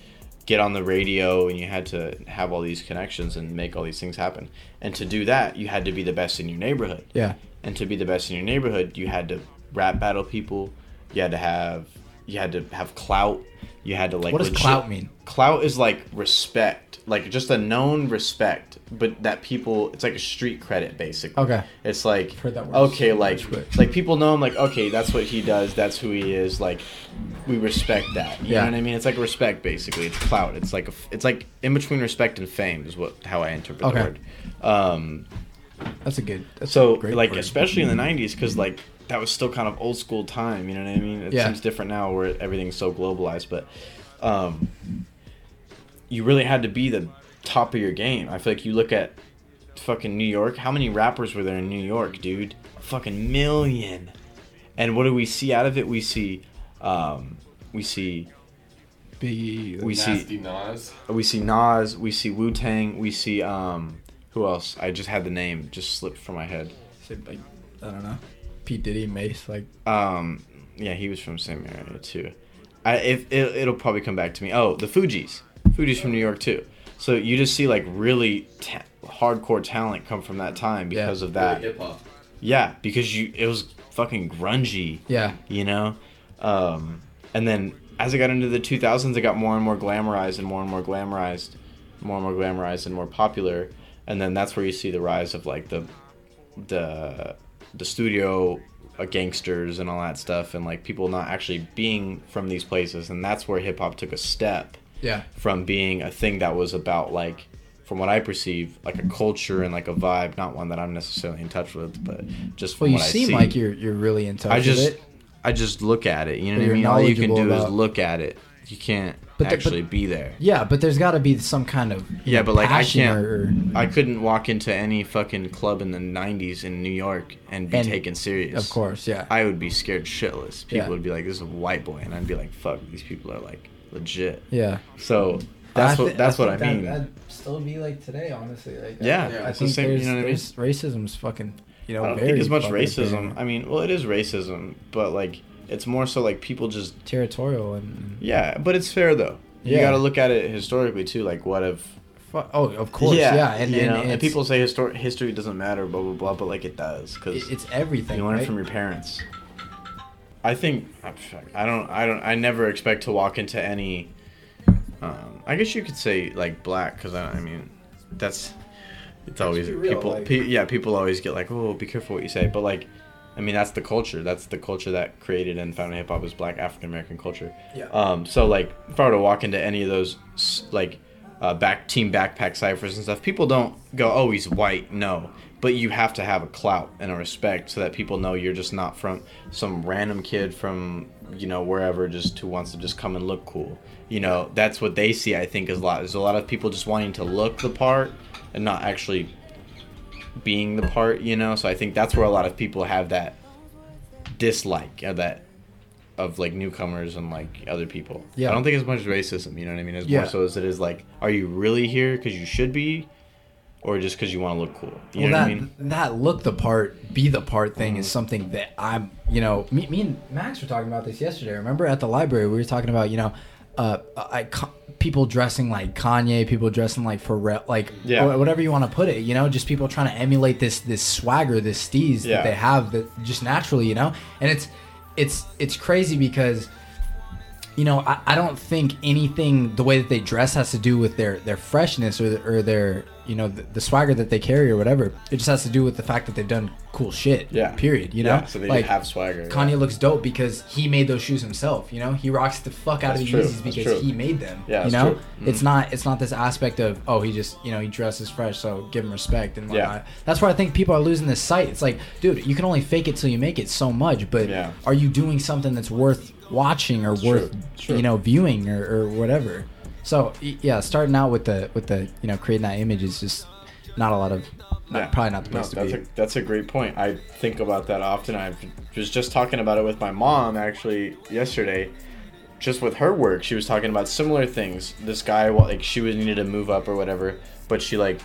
S3: get on the radio and you had to have all these connections and make all these things happen. And to do that, you had to be the best in your neighborhood.
S1: Yeah.
S3: And to be the best in your neighborhood, you had to rap battle people. You had to have you had to have clout. You had to like.
S1: What does
S3: legit-
S1: clout mean?
S3: Clout is like respect, like just a known respect, but that people. It's like a street credit, basically.
S1: Okay.
S3: It's like
S1: heard that word
S3: okay, like like people know him. Like okay, that's what he does. That's who he is. Like we respect that. You
S1: Yeah.
S3: know what I mean? It's like respect, basically. It's clout. It's like a, it's like in between respect and fame is what how I interpret
S1: Okay.
S3: the word. Um,
S1: That's a good. That's
S3: so
S1: a great
S3: like
S1: word.
S3: especially in the '90s, because like that was still kind of old school time. You know what I mean? It
S1: Yeah.
S3: seems different now where everything's so globalized, but um, you really had to be the top of your game. I feel like you look at fucking New York. How many rappers were there in New York, dude? A fucking million. And what do we see out of it? We see, um, we see,
S1: Biggie.
S3: we see,
S4: Nas.
S3: we see Nas. We see Wu Tang. We see um, who else? I just had the name just slipped from my head.
S1: Said, like I don't know. P Diddy, Mase, like
S3: Um, yeah, he was from the same area too. I if it, it'll probably come back to me. Oh, the Fugees. Fugees from New York too. So you just see like really ta- hardcore talent come from that time
S1: Yeah.
S3: because of that.
S5: Hip hop.
S3: Yeah, because you it was fucking grungy.
S1: yeah,
S3: You know, um, and then as it got into the 2000s, it got more and more glamorized and more and more glamorized, more and more glamorized and more popular. And then that's where you see the rise of like the the the studio uh, gangsters and all that stuff, and like people not actually being from these places. And that's where hip hop took a step
S1: yeah,
S3: from being a thing that was about like from what I perceive like a culture and like a vibe not one that I'm necessarily in touch with but just from
S1: Well, you seem
S3: see.
S1: like you're you're really in touch
S3: I just
S1: with it.
S3: I just look at it you know what I mean? All you can do is look at it. You can't
S1: But the- but-
S3: actually be there.
S1: Yeah, but there's got to be some kind of
S3: yeah
S1: know,
S3: but like I can't
S1: or-
S3: I couldn't walk into any fucking club in the 90s in New York and be
S1: And-
S3: taken serious.
S1: of course, yeah.
S3: I would be scared shitless. People
S1: Yeah.
S3: would be like this is a white boy and I'd be like fuck these people are like legit
S1: yeah.
S3: so that's
S1: I
S3: what that's what I mean
S1: that, That'd still be like today, honestly. Like,
S3: Yeah,
S1: I, I think
S3: same- you
S1: there's,
S3: know what I mean?
S1: there's racism's fucking, you know,
S3: I don't think as much racism. I mean, well, it is racism, but like it's more so like people just
S1: territorial and
S3: yeah. But it's fair though. You got to look at it historically too. Like what if
S1: oh, of course, yeah, and,
S3: you
S1: and,
S3: know, and, people say histor- history doesn't matter, blah blah blah, but like it does because
S1: it's everything.
S3: you learn
S1: right?
S3: from your parents. I think I don't I don't I never expect to walk into any. Um, I guess you could say like black because I, I mean that's it's always
S1: real,
S3: people
S1: like-
S3: pe- yeah people always get like oh be careful what you say but like I mean that's the culture that's the culture that created and founded hip hop is black African American culture
S1: Yeah.
S3: um so like if I were to walk into any of those like uh, back team backpack ciphers and stuff people don't go oh he's white no but you have to have a clout and a respect so that people know you're just not from some random kid from you know wherever just who wants to just come and look cool. You know that's what they see i think is a lot. There's a lot of people just wanting to look the part and not actually being the part you know? So i think that's where a lot of people have that dislike of that of like newcomers and like other people.
S1: Yeah.
S3: i don't think it's as much racism you know what i mean? It's
S1: Yeah.
S3: more so as it is like are you really here because you should be or just because you want to look cool you
S1: well,
S3: know
S1: that
S3: what i mean
S1: that look the part, be the part thing is
S3: Mhm.
S1: something that I'm, you know, me, me and Max were talking about this yesterday. Remember at the library we were talking about, you know, uh, I, people dressing like Kanye, people dressing like Pharrell, like
S3: Yeah.
S1: wh- whatever you want to put it, you know, just people trying to emulate this this swagger, this steez
S3: Yeah.
S1: that they have that just naturally, you know, and it's it's it's crazy because you know, I, I don't think anything the way that they dress has to do with their their freshness or or their you know the, the swagger that they carry or whatever. It just has to do with the fact that they've done cool shit.
S3: Yeah.
S1: Period. You know.
S3: Yeah, so they
S1: like
S3: have swagger
S1: Kanye
S3: yeah.
S1: looks dope because he made those shoes himself. You know, he rocks the fuck out
S3: That's
S1: of the Yeezys because
S3: true.
S1: he made them.
S3: Yeah,
S1: you know,
S3: true. Mhm.
S1: it's not it's not this aspect of oh he just you know he dresses fresh so give him respect and
S3: Yeah.
S1: That's where I think people are losing this sight. It's like, dude, you can only fake it till you make it so much, but
S3: Yeah.
S1: are you doing something that's worth watching or worth
S3: true.
S1: you know viewing or, or whatever? So yeah, starting out with the with the you know creating that image is just not a lot of not, probably not the
S3: No,
S1: place to
S3: that's
S1: be.
S3: A, that's a great point. I think about that often. I was just talking about it with my mom actually yesterday. Just with her work, she was talking about similar things. This guy, like, she was needed to move up or whatever, but she like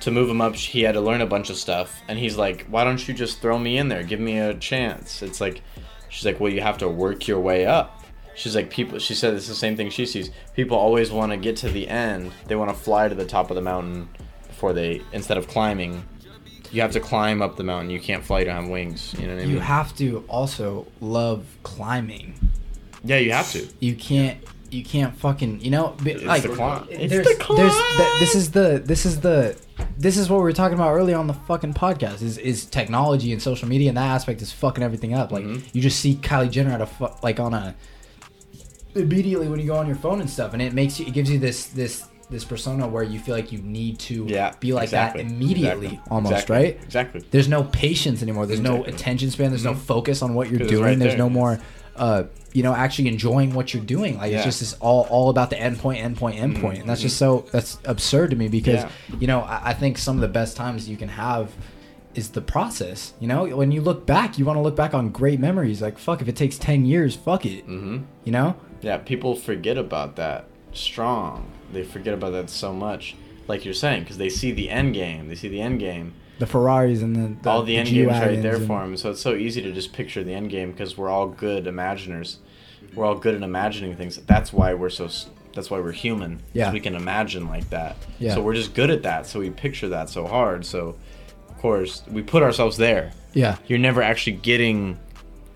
S3: to move him up. He had to learn a bunch of stuff, and he's like, "Why don't you just throw me in there? Give me a chance." It's like, she's like, "Well, you have to work your way up." She's like, people. She said it's the same thing she sees. People always want to get to the end. They want to fly to the top of the mountain before they, instead of climbing you have to climb up the mountain. You can't fly. You don't have wings. You know what I mean?
S1: You have to also love climbing.
S3: yeah, you have to.
S1: You can't. You can't fucking. You know, be, like
S3: the climb. It's
S1: there's,
S3: the
S1: there's th- this is the this is the this is what we were talking about earlier on the fucking podcast is is technology and social media and that aspect is fucking everything up. Like
S3: Mm-hmm.
S1: you just see Kylie Jenner at a fu- like on a immediately when you go on your phone and stuff, and it makes you it gives you this this this persona where you feel like you need to
S3: Yeah,
S1: be like
S3: exactly.
S1: that immediately
S3: Exactly.
S1: almost
S3: Exactly.
S1: right.
S3: Exactly.
S1: There's no patience anymore. There's no attention span. There's no focus on what you're doing.
S3: right
S1: There's
S3: there.
S1: no more, uh, you know, actually enjoying what you're doing. Like
S3: Yeah.
S1: it's just this all all about the end point endpoint, endpoint, endpoint, and that's just so that's absurd to me because
S3: Yeah.
S1: you know I, I think some of the best times you can have is the process. You know, when you look back, you want to look back on great memories. Like fuck, if it takes ten years, fuck it.
S3: Mm-hmm.
S1: You know,
S3: Yeah, people forget about that strong. They forget about that so much. Like you're saying, because they see the end game. They see the end game.
S1: the Ferraris and the, the
S3: all the end game is right there
S1: and-
S3: for them. So it's so easy to just picture the end game because we're all good imaginers. We're all good at imagining things. That's why we're so. That's why we're human.
S1: Yeah.
S3: we can imagine like that.
S1: Yeah.
S3: So we're just good at that. So we picture that so hard. So, of course, we put ourselves there.
S1: Yeah,
S3: You're never actually getting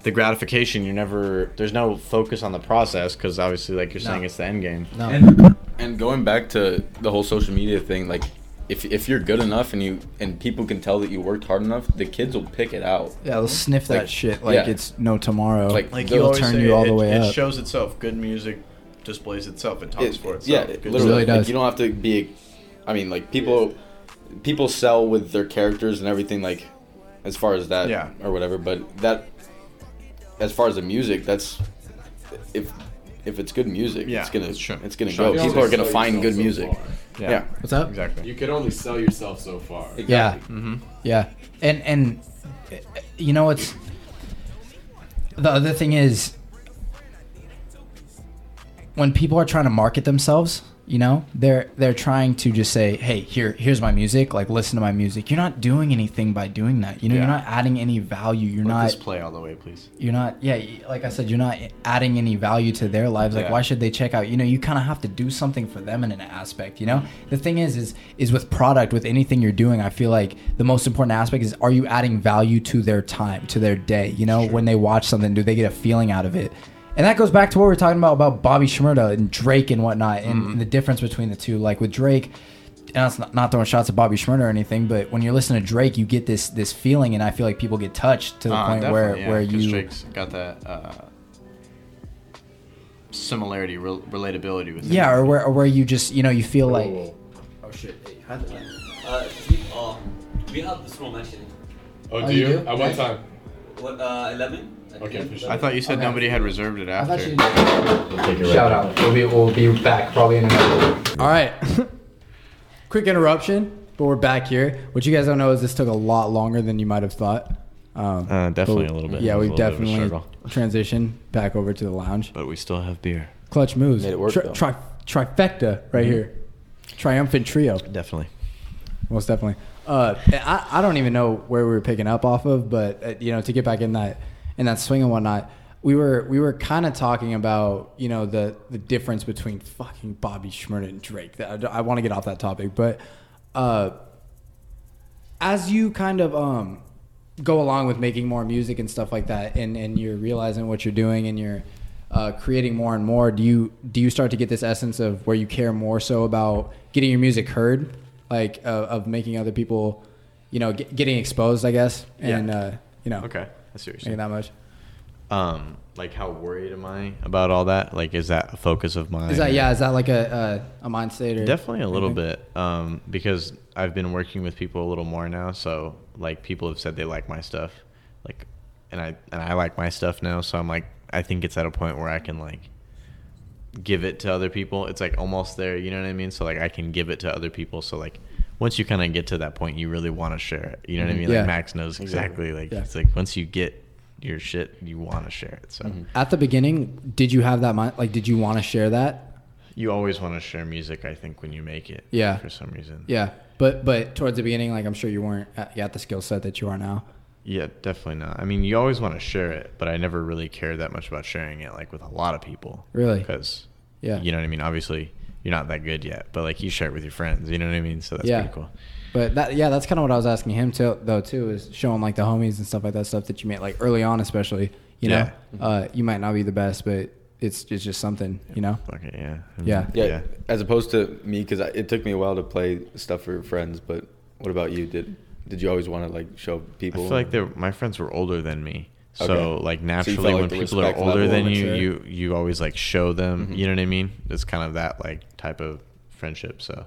S3: the gratification. You're never. There's no focus on the process because obviously, like you're
S1: No.
S3: saying, it's the end game.
S1: no,
S5: And and going back to the whole social media thing, like if if you're good enough and you and people can tell that you worked hard enough, the kids will pick it out.
S1: yeah, they'll sniff that
S5: Like,
S1: shit like
S5: yeah.
S1: it's no tomorrow.
S5: Like-
S3: Like
S1: they'll
S3: you always
S1: turn
S3: say,
S1: you all
S3: it,
S1: the way
S3: it
S1: up.
S3: shows itself. Good music displays itself. It talks
S5: It-
S3: for itself.
S5: yeah,
S3: Good
S5: it literally
S1: really
S5: like,
S1: does.
S5: you don't have to be. I mean, like people people sell with their characters and everything, like as far as that,
S3: Yeah.
S5: or whatever. But that, as far as the music, that's if if it's good music,
S3: Yeah,
S5: it's gonna
S3: it's
S5: it's gonna
S3: It's
S5: go.
S3: true.
S5: People are gonna find good
S4: so
S5: music.
S4: far.
S5: Yeah.
S1: What's up?
S3: Exactly.
S4: You can only sell yourself so far.
S1: Yeah.
S3: Mm-hmm.
S1: Yeah, and and uh, you know what's the other thing is when people are trying to market themselves, you know, they're they're trying to just say, "Hey, here here's my music. Like listen to my music." You're not doing anything by doing that. You know,
S3: Yeah.
S1: you're not adding any value. You're
S3: Let
S1: not
S3: this play all the way, please.
S1: you're not yeah like i said you're not adding any value to their lives like
S3: Yeah.
S1: why should they check out you know you kind of have to do something for them in an aspect you know the thing is is is with product with anything you're doing i feel like the most important aspect is are you adding value to their time to their day you know when they watch something do they get a feeling out of it and that goes back to what we were talking about about bobby shmurda and drake and whatnot and,
S3: Mm-hmm.
S1: and the difference between the two like with drake and it's not, not throwing shots at Bobby Shmurda or anything, but when you're listening to Drake, you get this this feeling, and I feel like people get touched to the
S3: Uh,
S1: point where
S3: definitely, yeah,
S1: where
S3: 'cause
S1: you
S3: Drake's got that uh, similarity, rel- relatability with.
S1: Yeah,
S3: him.
S1: or where, or where you just you know you feel like
S4: Whoa,
S1: oh shit.
S7: Uh, we, uh, we have the small mansion.
S4: Oh,
S1: Oh,
S4: do
S1: you
S4: you?
S1: do?
S4: At what time?
S7: What, uh, 11?
S4: Okay, for sure.
S3: I thought you said
S1: Okay.
S3: nobody had reserved it
S1: I thought
S3: after.
S1: you shout out. We'll be we'll be back probably in a minute. All right. Quick interruption, but we're back here. What you guys don't know is this took a lot longer than you might have thought. Um,
S3: Uh, definitely
S1: but-
S3: a little bit.
S1: Yeah,
S3: It was
S1: we've
S3: a little bit of a
S1: definitely
S3: struggle.
S1: transitioned back over to the lounge.
S3: But we still have beer.
S1: Clutch moves.
S5: Made it work,
S1: Tri-
S5: though.
S1: tri- trifecta right here. Triumphant trio.
S3: Definitely.
S1: Most definitely. Uh, I, I don't even know where we were picking up off of, but uh, you know, to get back in that in that swing and whatnot, we were we were kind of talking about you know the the difference between fucking Bobby Shmurda and Drake. That- I, want to get off that topic, but uh, as you kind of um go along with making more music and stuff like that, and and you're realizing what you're doing and you're uh, creating more and more, do you do you start to get this essence of where you care more so about getting your music heard, like uh, of making other people, you know, get, getting exposed, I guess,
S3: Yeah.
S1: and uh, you know,
S3: Okay, I see what you're
S1: making
S3: saying.
S1: that much.
S3: Um, like how worried am I about all that? Like, is that a focus of mine?
S1: Is that yeah? Is that like a a, a mind state or
S3: Definitely a little
S1: anything?
S3: bit, um, because I've been working with people a little more now. So like people have said they like my stuff, like, and I and I like my stuff now. So I'm like, I think it's at a point where I can like give it to other people. It's like almost there, you know what I mean? So like I can give it to other people. So like once you kind of get to that point, you really want to share it. You know what I mm-hmm. mean?
S1: Yeah.
S3: Like Max knows exactly. Like
S1: Yeah.
S3: it's like once you get your shit, you want to share it. So mm-hmm.
S1: At the beginning, did you have that mind? Like, did you want to share that?
S3: you always want to share music. I think when you make it,
S1: Yeah.
S3: for some reason,
S1: Yeah, but but towards the beginning, like I'm sure you weren't at, at the skill set that you are now.
S3: Yeah, definitely not. I mean, you always want to share it, but I never really cared that much about sharing it, like with a lot of people.
S1: Really?
S3: Because,
S1: Yeah.
S3: you know what I mean. Obviously, you're not that good yet, but like you share it with your friends. You know what I mean? So that's
S1: Yeah.
S3: pretty cool.
S1: But that yeah, that's kind of what I was asking him too, though too, is showing like the homies and stuff like that stuff that you made like early on, especially. You know,
S3: Yeah.
S1: uh, you might not be the best, but it's it's just something. You know.
S3: Fuck it, yeah.
S1: Yeah.
S5: Yeah, as opposed to me, because it took me a while to play stuff for friends. But what about you? Did did you always want to like show people?
S3: I
S5: people?
S3: feel like my friends were older than me. So
S5: Okay.
S3: like
S5: So you
S3: naturally
S5: felt like
S3: when
S5: the
S3: people are older than you,
S1: mature.
S3: you you always like show them,
S5: Mhm.
S3: you know what I mean? It's kind of that like type of friendship. So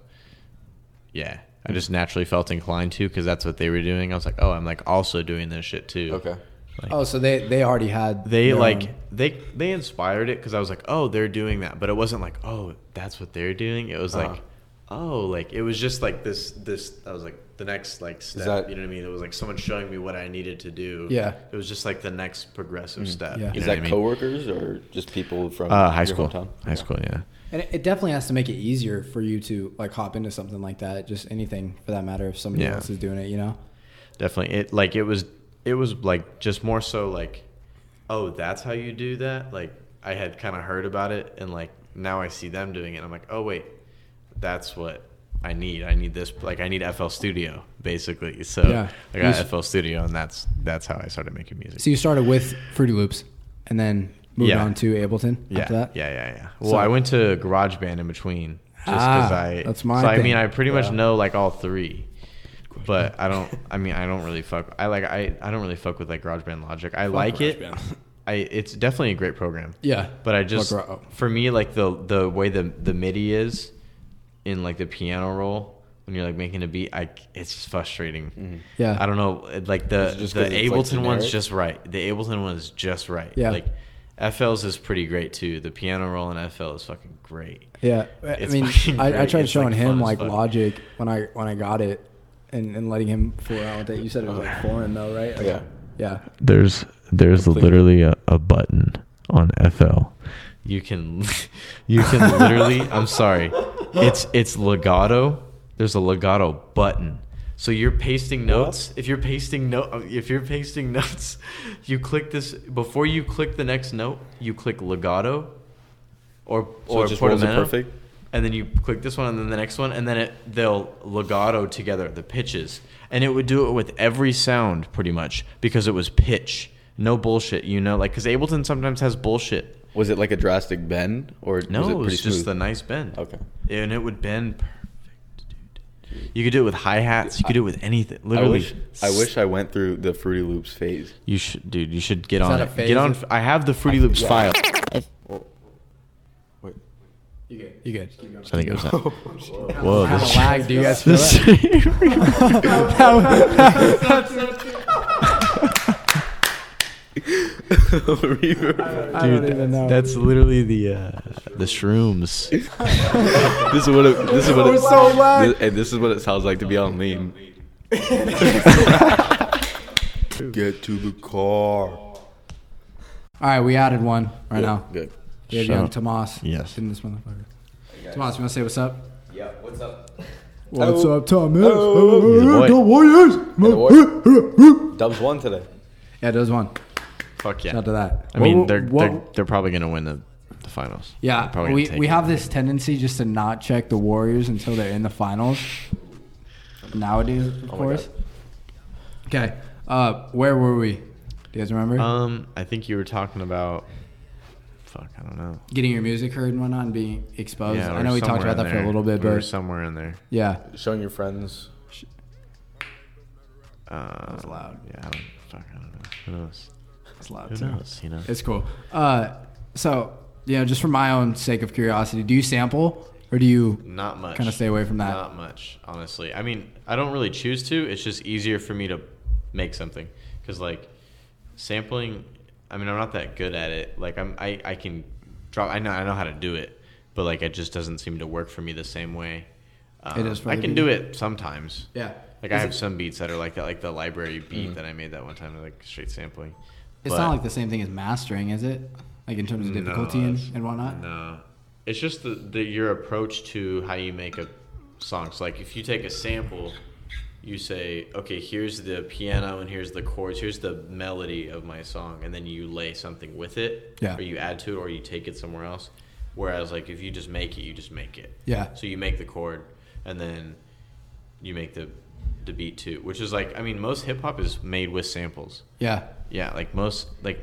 S3: yeah. I just naturally felt inclined to because that's what they were doing. I was like, oh, I'm like also doing this shit too.
S5: okay.
S3: Like,
S1: Oh, so they they already had
S3: they like
S1: own-
S3: they they inspired it because I was like, oh, they're doing that, but it wasn't like, oh, that's what they're doing. It was
S5: Uh-huh.
S3: like, oh, like it was just like this this. I was like the next like step.
S5: that-
S3: you know what I mean? It was like someone showing me what I needed to do.
S1: Yeah.
S3: it was just like the next progressive step.
S1: Yeah.
S3: you
S5: Is
S3: know
S5: that
S3: what I mean?
S5: coworkers or just people from
S3: Uh, high school.
S5: hometown?
S3: High school, yeah.
S1: And it, it definitely has to make it easier for you to like hop into something like that. Just anything for that matter. If somebody
S3: Yeah.
S1: else is doing it, you know.
S3: Definitely. It like it was it was like just more so like, oh, that's how you do that. Like I had kind of heard about it, and like now I see them doing it. I'm like, oh wait, that's what I need. I need this. Like I need FL Studio basically. So
S1: Yeah.
S3: I got
S1: You
S3: FL Studio, and that's that's how I started making music.
S1: So you started with Fruity Loops, and then moved
S3: Yeah.
S1: on to Ableton
S3: yeah,
S1: after that.
S3: yeah, yeah, yeah. Well,
S1: So-
S3: I went to GarageBand in between, just because
S1: Ah,
S3: I.
S1: that's my
S3: So I mean, I pretty much know like all three, but I don't. I mean, I don't really fuck. I like. I I don't really fuck with like GarageBand Logic. I like it.
S1: GarageBand.
S3: I it's definitely a great program.
S1: Yeah.
S3: But I just for me like the the way the the MIDI is in like the piano roll when you're like making a beat, I it's just frustrating. Mm-hmm.
S1: Yeah.
S3: I don't know, like the
S5: Is it just
S3: the
S5: 'cause it's, like,
S3: Ableton one's just right. The Ableton one is just right.
S1: Yeah.
S3: Like FL's is pretty great too. The piano roll in FL is fucking great.
S1: Yeah, I mean, I, I tried
S3: It's,
S1: showing
S3: like,
S1: him like. Logic when I when I got it, and, and letting him fool around with it. You said it was like foreign though, right? Like,
S5: Yeah.
S1: yeah.
S3: There's there's
S5: Completely.
S3: literally a, a button on FL. You can you can literally I'm sorry. It's it's legato. There's a legato button. So you're pasting notes. If you're pasting note if you're pasting notes, you click this before you click the next note, you click legato or
S5: So
S3: or portamento,
S5: perfect?
S3: And then you click this one and then the next one and then it they'll legato together the pitches. And it would do it with every sound pretty much because it was pitch. No bullshit, you know, like cuz Ableton sometimes has bullshit.
S5: Was it like a drastic bend or
S3: No,
S5: was it
S3: it
S5: pretty
S3: was just a nice bend.
S5: Okay.
S3: And it would bend perfect, dude. You could do it with hi hats. You could do it with anything.
S5: I
S3: Literally.
S5: wish I wish I went through the Fruity Loops phase.
S3: You should, dude. You should get
S1: Is
S3: on
S1: that a
S3: it.
S1: phase?
S3: Get on. I have the Fruity Loops
S5: yeah.
S3: file.
S5: Wait.
S1: You good? You good? Keep.
S3: I think it was that.
S1: Oh, Whoa,
S3: Whoa,
S1: this lag. Do you guys feel
S3: this-
S5: Reverb.
S1: I don't even know.
S3: That's literally the uh, the shrooms.
S5: this is what it, this is what
S1: That
S5: it,
S1: was so loud.
S5: This, and this is what it sounds like to be on lean. Get to the car.
S1: All right, we added one right now.
S5: Good.
S1: We have
S3: Shout
S1: young
S3: out.
S1: Tomas.
S3: Yes.
S1: In this motherfucker. Tomas, you want to say what's up?
S2: Yeah, what's up?
S1: What's up, Thomas?
S3: He's a boy.
S1: The Warriors.
S5: Warriors. Dubs won today.
S1: Yeah, there's one.
S3: Fuck
S1: Shout
S3: yeah.
S1: out to that.
S3: I mean,
S1: What-
S3: they're
S1: what-
S3: they're, they're probably gonna win the, the finals. They're
S1: Yeah,
S3: probably gonna
S1: we,
S3: take
S1: we
S3: it.
S1: have this tendency just to not check the Warriors until they're in the finals. Nowadays, of
S5: Oh my
S1: course. Okay, uh, where were we? Do you guys remember?
S3: Um, I think you were talking about. Fuck, I don't know.
S1: Getting your music heard and whatnot and being exposed.
S3: Yeah,
S1: I know we talked about that
S3: in
S1: for a little bit,
S3: We
S1: but
S3: somewhere in there.
S1: yeah,
S5: Showing your friends.
S3: Uh,
S1: That's loud.
S3: Yeah, I don't. Fuck, I don't know. Who knows?
S1: It's loud.
S3: Who
S1: too.
S3: knows? You know.
S1: It's cool. Uh, so you know, just for my own sake of curiosity, do you sample or do you
S3: Not much.
S1: kind of stay away from that?
S3: Not much, honestly. I mean, I don't really choose to. It's just easier for me to make something because, like, sampling. I mean, I'm not that good at it. Like, I'm. I, I can drop. I know. I know how to do it, but like, it just doesn't seem to work for me the same way. Um,
S1: It is
S3: I can do it sometimes.
S1: Yeah.
S3: Like I have
S1: it-
S3: some beats that are like that, like the library beat
S5: Mm-hmm.
S3: that I made that one time, like straight sampling.
S1: It's
S3: But-
S1: not like the same thing as mastering, is it? Like in terms of difficulty
S3: No,
S1: and, and whatnot.
S3: No, it's just the, the your approach to how you make a song. So like if you take a sample, you say, okay, here's the piano and here's the chords, here's the melody of my song, and then you lay something with it,
S1: Yeah.
S3: or you add to it, or you take it somewhere else. Whereas like if you just make it, you just make it.
S1: Yeah.
S3: So you make the chord, and then you make the the beat too, which is like I mean most hip hop is made with samples.
S1: Yeah.
S3: Yeah, like most like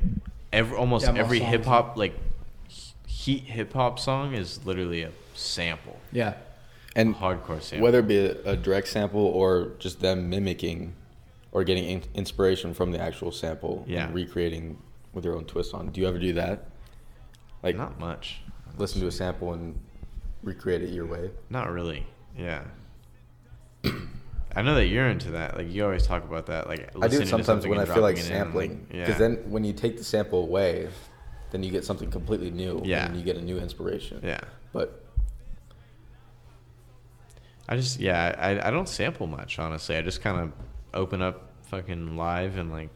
S3: every almost
S1: Yeah,
S3: every hip hop like heat hip hop song is literally a sample,
S1: Yeah.
S5: And
S3: hardcore sample.
S5: whether it be a, a direct sample or just them mimicking or getting in, inspiration from the actual sample
S3: Yeah.
S5: and recreating with their own twist on. Do you ever do that? Like
S3: not much,
S5: listen to a sample and recreate it your way?
S3: not really. Yeah. I know that you're into that. Like you always talk about that. Like
S5: I do
S3: listening to
S5: sometimes
S3: something
S5: when I feel like
S3: dropping it in,
S5: sampling.
S3: yeah.
S5: Because then when you take the sample away, then you get something completely new.
S3: Yeah.
S5: And you get a new inspiration.
S3: yeah.
S5: But
S3: I just yeah, I I don't sample much honestly. I just kind of open up fucking live and like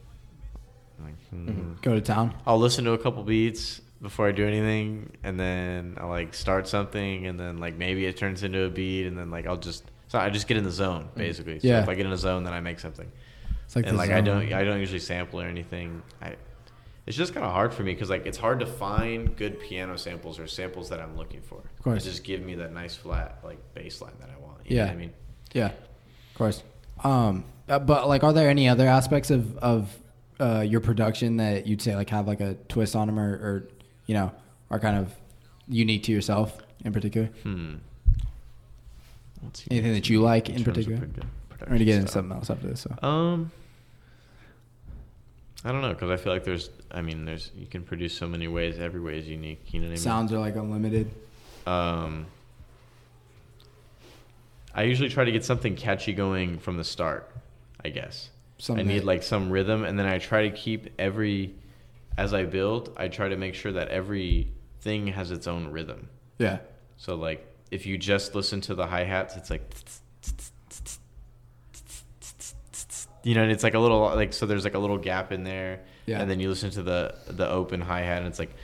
S3: like hmm.
S1: Go to town.
S3: I'll listen to a couple beats before I do anything, and then I like start something, and then like maybe it turns into a beat, and then like I'll just so I just get in the zone basically. So
S1: Yeah.
S3: if I get in a zone, then I make something,
S1: It's like
S3: and like I don't I don't usually sample or anything. I it's just kind of hard for me because like it's hard to find good piano samples or samples that I'm looking for. Of
S1: course.
S3: just give me that nice flat like bass line that I want. You
S1: Yeah.
S3: know what I mean.
S1: Yeah, of course. Um, uh, but like, are there any other aspects of of uh, your production that you'd say like have like a twist on them, or, or you know, are kind of unique to yourself in particular?
S3: Hmm. What's
S1: Anything that you like in
S3: terms
S1: particular?
S3: produ-
S1: I'm gonna get into something else after this. So.
S3: Um, I don't know because I feel like there's. I mean, there's you can produce so many ways. Every way is unique. You know what I mean?
S1: Sounds are like unlimited.
S3: Um, I usually try to get something catchy going from the start. I guess
S1: Something
S3: I need
S1: that-
S3: like some rhythm, and then I try to keep every. As I build, I try to make sure that every thing has its own rhythm.
S1: Yeah.
S3: So like, if you just listen to the hi hats, it's like. You know, and it's like a little like so. There's like a little gap in there,
S1: Yeah.
S3: and then you listen to the the open hi hat, and it's like.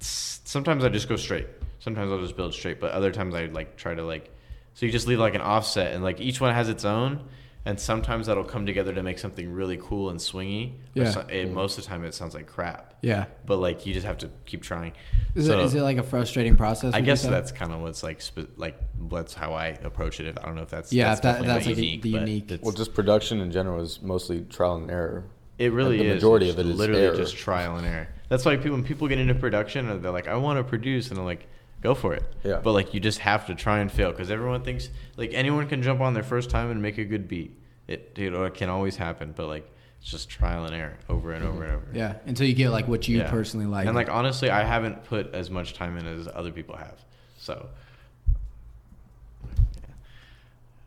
S3: Sometimes I just go straight. Sometimes I'll just build straight, but other times I like try to like. So you just leave like an offset, and like each one has its own, and sometimes that'll come together to make something really cool and swingy.
S1: Yeah.
S3: so- it, most of the time, it sounds like crap.
S1: Yeah.
S3: But like you just have to keep trying.
S1: Is,
S3: So-
S1: it, is it like a frustrating process?
S3: I guess that's kind of what's like, spe- like that's how I approach it. I don't know if that's
S1: Yeah,
S3: that's
S1: that-
S3: definitely
S1: that's like the-
S3: unique,
S1: the
S3: but
S1: unique-
S5: well, just production in general is mostly trial and error.
S3: it really
S5: the
S3: is.
S5: majority
S3: It's
S5: of it is
S3: literally
S5: error.
S3: just trial and error. That's why people when people get into production, they're like, I want to produce, and I'm like, go for it.
S5: Yeah.
S3: But like you just have to try and fail because everyone thinks like anyone can jump on their first time and make a good beat. It you know, it can always happen, but like it's just trial and error over and over and over.
S1: Yeah. Until you get like what you
S3: Yeah.
S1: personally like.
S3: And like honestly, I haven't put as much time in as other people have. So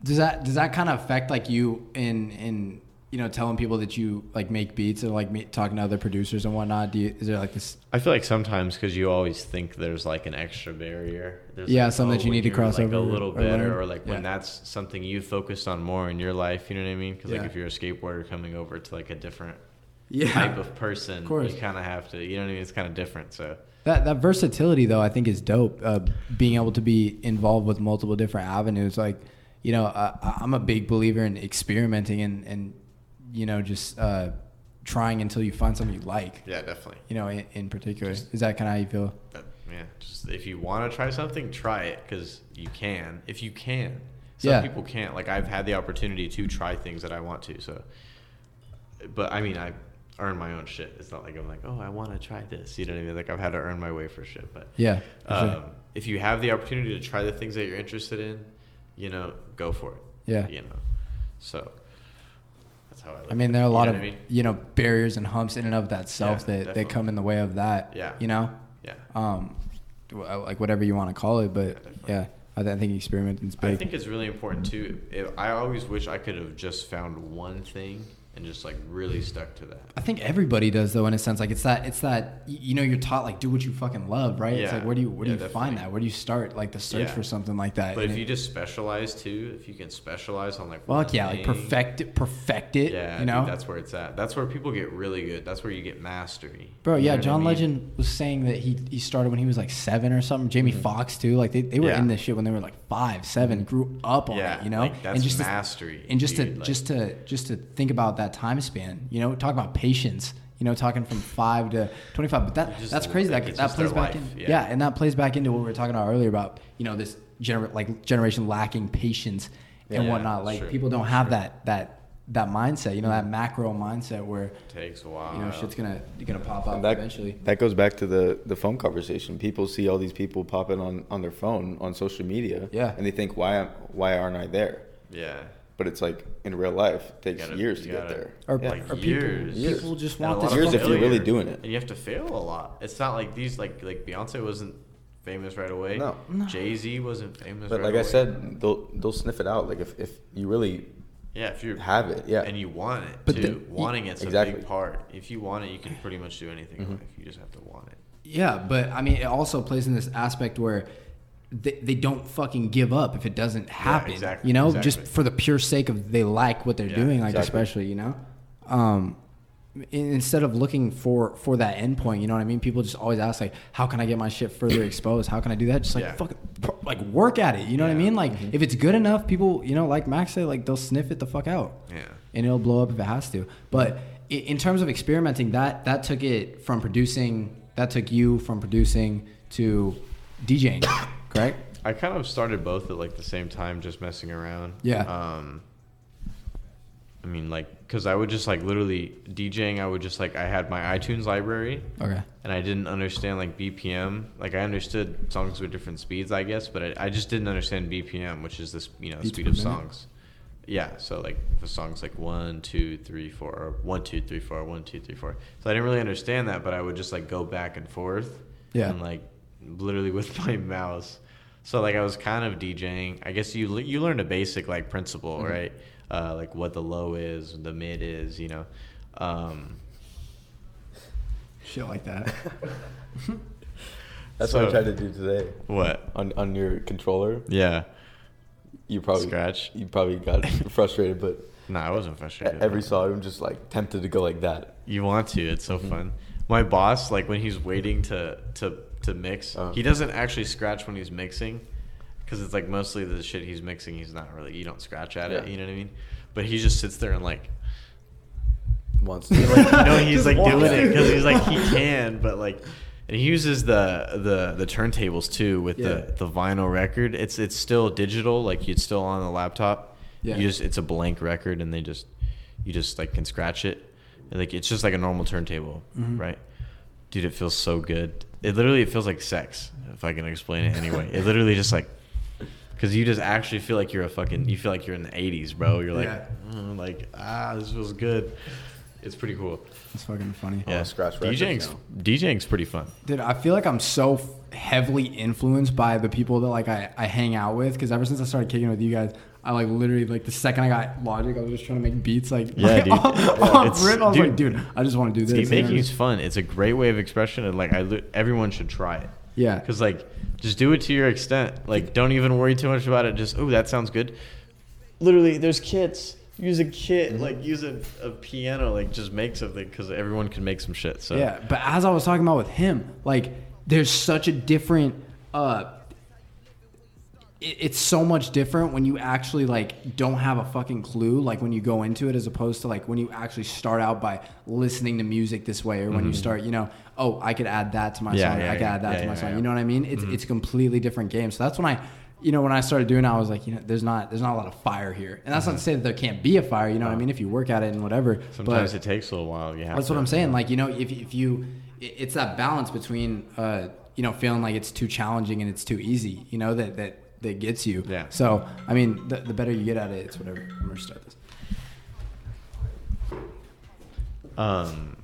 S1: Does that does that kind of affect like you in in you know telling people that you like make beats or like me, talking to other producers and whatnot? Do you is there like this?
S3: I feel like sometimes because you always think there's like an extra barrier. There's
S1: Yeah,
S3: like,
S1: something that you need to cross
S3: like
S1: over
S3: a little
S1: or
S3: better,
S1: learn.
S3: or like when that's something you focused on more in your life. You know what I mean? Because
S1: Yeah.
S3: like if you're a skateboarder coming over to like a different
S1: Yeah.
S3: type of person,
S1: Of
S3: you kind of have to. You know what I mean? It's kind of different. So
S1: That that versatility though I think is dope. Uh, being able to be involved with multiple different avenues, like you know, uh, I'm a big believer in experimenting and and you know just uh, trying until you find something you like.
S3: yeah, definitely.
S1: You know, in, in particular, is that kind of how you feel?
S3: But yeah, just if you want to try something, try it because you can. If you can, some
S1: Yeah.
S3: people can't. Like I've had the opportunity to try things that I want to. So, but I mean, I earn my own shit. It's not like I'm like, oh, I want to try this. You know what I mean? Like I've had to earn my way for shit. But
S1: Yeah. for sure.
S3: um, if you have the opportunity to try the things that you're interested in, you know, go for it.
S1: Yeah.
S3: You know, so how I. Look
S1: I mean, there are a lot
S3: You
S1: of
S3: know what I mean?
S1: you know barriers and humps in and of that self
S3: Yeah,
S1: that, that come in the way of that.
S3: Yeah.
S1: You know,
S3: Yeah.
S1: um, like whatever you want to call it, but
S3: definitely.
S1: yeah, I, th- I think experimenting is big.
S3: I think it's really important too. If, I always wish I could have just found one thing and just like really stuck to that.
S1: I think everybody does though, in a sense. Like it's that, it's that you know, you're taught like do what you fucking love, right?
S3: Yeah.
S1: It's like where do you where do
S3: Yeah,
S1: you find that? Where do you start? Like the search
S3: Yeah.
S1: for something like that.
S3: But
S1: And
S3: if
S1: it-
S3: you just specialize too, if you can specialize on like
S1: fuck yeah, like perfect it, perfect it.
S3: yeah,
S1: you know,
S3: dude, that's where it's at. That's where people get really good. That's where you get mastery.
S1: Bro,
S3: You
S1: yeah,
S3: what I
S1: John
S3: mean?
S1: Legend was saying that he he started when he was like seven or something. Jamie Foxx too, like they, they were
S3: Mm-hmm.
S1: In this shit when they were like five, seven, grew up on it, you know.
S3: like, that's
S1: and just
S3: mastery,
S1: To, and just to
S3: like-
S1: just to just to think about that time span, you know, talk about patience. You know, talking from five to twenty-five. But that
S3: Just
S1: that's crazy. That that plays back
S3: life,
S1: in.
S3: yeah.
S1: Yeah. and that plays back into what we were talking about earlier about you know this gener- like generation lacking patience and
S3: Yeah,
S1: whatnot. Like
S3: sure,
S1: people don't have that that that mindset. You know, that macro mindset where it
S3: takes a while.
S1: you know shit's gonna gonna pop up
S5: that,
S1: eventually.
S5: that goes back to the, the phone conversation. People see all these people popping on, on their phone on social media,
S1: Yeah.
S5: and they think, why am- why aren't I there?
S3: yeah.
S5: But it's like in real life, it takes
S3: gotta-
S5: years to get
S3: gotta-
S5: there.
S1: Or,
S5: Yeah.
S3: like
S1: or people,
S3: years.
S5: Years.
S1: people just want
S3: lot
S1: this.
S3: of
S5: Years if you're really doing it.
S3: And you have to fail a lot. It's not like these like like Beyonce wasn't famous right away.
S5: No.
S3: Jay Z wasn't famous.
S5: But
S3: right
S5: like I said, they'll they'll sniff it out. Like if, if you really
S3: yeah, if you
S5: have it, yeah.
S3: and you want it
S1: But
S3: too,
S1: the-
S3: wanting it's a big part. If you want it, you can pretty much do anything
S5: Mm-hmm.
S3: in life. You just have to want it.
S1: Yeah, but I mean, it also plays in this aspect where they, they don't fucking give up if it doesn't happen.
S3: exactly,
S1: You know,
S3: exactly.
S1: just for the pure sake of they like what they're
S3: Yeah,
S1: doing, like
S5: exactly.
S1: especially, you know. Um, instead of looking for for that endpoint, you know what I mean? People just always ask like, how can I get my shit further exposed? How can I do that? Just like
S3: Yeah.
S1: fucking pro- like work at it. You know what I mean? Like
S5: Mm-hmm.
S1: if it's good enough, people, you know, like Max said, like they'll sniff it the fuck out
S3: Yeah.
S1: and it'll blow up if it has to. But in terms of experimenting, that that took it from producing. That took you from producing to DJing, correct?
S3: I kind of started both at like the same time, just messing around.
S1: Yeah.
S3: Um, I mean, like, cause I would just like literally DJing. I would just like I had my iTunes library,
S1: Okay.
S3: and I didn't understand like BPM. Like I understood songs with different speeds, I guess, but I, I just didn't understand BPM, which is this you know
S1: Beats
S3: speed of
S1: minute?
S3: songs. Yeah, so like the songs like one, two, three, four, or one, two, three, four, one, two, three, four. So I didn't really understand that, but I would just like go back and forth.
S1: Yeah.
S3: And like literally with my mouse. So like I was kind of DJing. I guess you you learned a basic like principle,
S1: Mm-hmm.
S3: right? Uh, like what the low is, the mid is, you know. Um,
S1: Shit like that.
S5: That's what I
S3: So-
S5: tried to do today
S3: what?
S5: on on your controller.
S3: Yeah.
S5: You probably
S3: Scratch?
S5: You probably got frustrated, but
S3: No, I wasn't frustrated.
S5: every song I'm just like tempted to go like that.
S3: You want to? It's so fun. My boss, like when he's waiting to to to mix,
S5: Uh-huh.
S3: he doesn't actually scratch when he's mixing, because it's like mostly the shit he's mixing. He's not really. You don't scratch at it.
S5: Yeah.
S3: You know what I mean? But he just sits there and like,
S5: Once.
S3: you know, he's
S1: Just
S3: like doing it because he's like he can, but like. And he uses the the the turntables too with
S1: Yeah.
S3: the the vinyl record. It's it's still digital, like it's still on the laptop.
S1: Yeah.
S3: You just it's a blank record, and they just you just like can scratch it, and like it's just like a normal turntable,
S1: Mm-hmm.
S3: right? Dude, it feels so good. It literally it feels like sex, if I can explain it anyway. it literally just like because you just actually feel like you're a fucking you feel like you're in the 80s, bro. You're like
S1: Yeah.
S3: "Mm, like ah, this feels good. It's pretty cool.
S1: It's fucking funny.
S3: Yeah,
S5: scratch records
S3: DJing's
S5: now.
S3: DJing's pretty fun.
S1: Dude, I feel like I'm so heavily influenced by the people that like I, I hang out with because ever since I started kicking with you guys, I like literally like the second I got Logic, I was just trying to make beats like
S3: Yeah,
S1: like,
S3: dude.
S1: off-
S3: Yeah.
S1: off
S3: It's-
S1: rip. I was
S3: dude,
S1: like, dude, I just want to do this. Know
S3: making is fun. It's a great way of expression, and like I, everyone should try it.
S1: Yeah.
S3: Because like, just do it to your extent. Like, don't even worry too much about it. Just oh, that sounds good. Literally, there's kits. Use a kit. Like use a, a piano. Like just make something because everyone can make some shit. So
S1: Yeah, but as I was talking about with him, like there's such a different uh it's so much different when you actually like don't have a fucking clue like when you go into it as opposed to like when you actually start out by listening to music this way or when you start you know oh i could add that to my
S3: Mm-hmm. Yeah,
S1: song
S3: yeah,
S1: i could
S3: yeah.
S1: add that to my song you know what i mean it's it's a completely different game so that's when i you know when i started doing it i was like you know there's not there's not a lot of fire here and that's not to say that there can't be a fire you know what i mean if you work at it and whatever
S3: sometimes
S1: but,
S3: it takes a little while. yeah
S1: that's
S3: to,
S1: what I'm saying. Like you know, if if you, it's that balance between uh, you know, feeling like it's too challenging and it's too easy. You know that that that gets you.
S3: Yeah.
S1: So I mean, the, the better you get at it, it's whatever. I'm gonna start this.
S3: Um,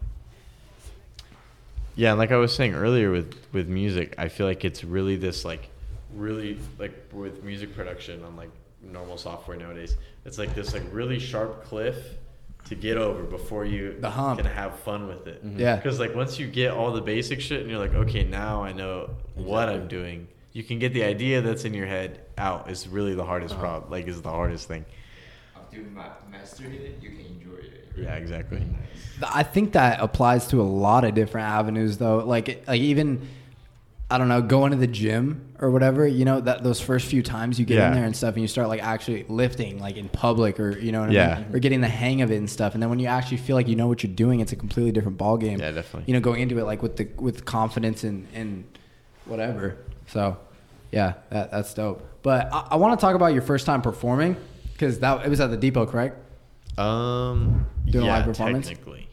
S3: yeah, and like I was saying earlier with with music, I feel like it's really this like really like with music production on like normal software nowadays. It's like this like really sharp cliff to get over before you
S1: The hump.
S3: can have fun with it.
S1: Yeah.
S3: Because like once you get all the basic shit and you're like, okay, now I know what I'm doing. You can get the idea that's in your head out. Is really the hardest uh-huh. problem. Like is the hardest thing.
S8: After you ma- master it, you can enjoy it.
S3: Yeah, exactly.
S1: I think that applies to a lot of different avenues, though. Like like even I don't know, going to the gym or whatever, you know, that those first few times you get
S3: Yeah.
S1: in there and stuff and you start like actually lifting like in public or you know what I
S3: Yeah.
S1: mean? Or getting the hang of it and stuff. And then when you actually feel like you know what you're doing, it's a completely different ball game.
S3: Yeah, definitely.
S1: You know, going into it like with the with confidence and and whatever. So yeah, that, that's dope. But I, I want to talk about your first time performing because that it was at the depot, correct?
S3: Um,
S1: Doing
S3: yeah,
S1: live performance?
S3: technically,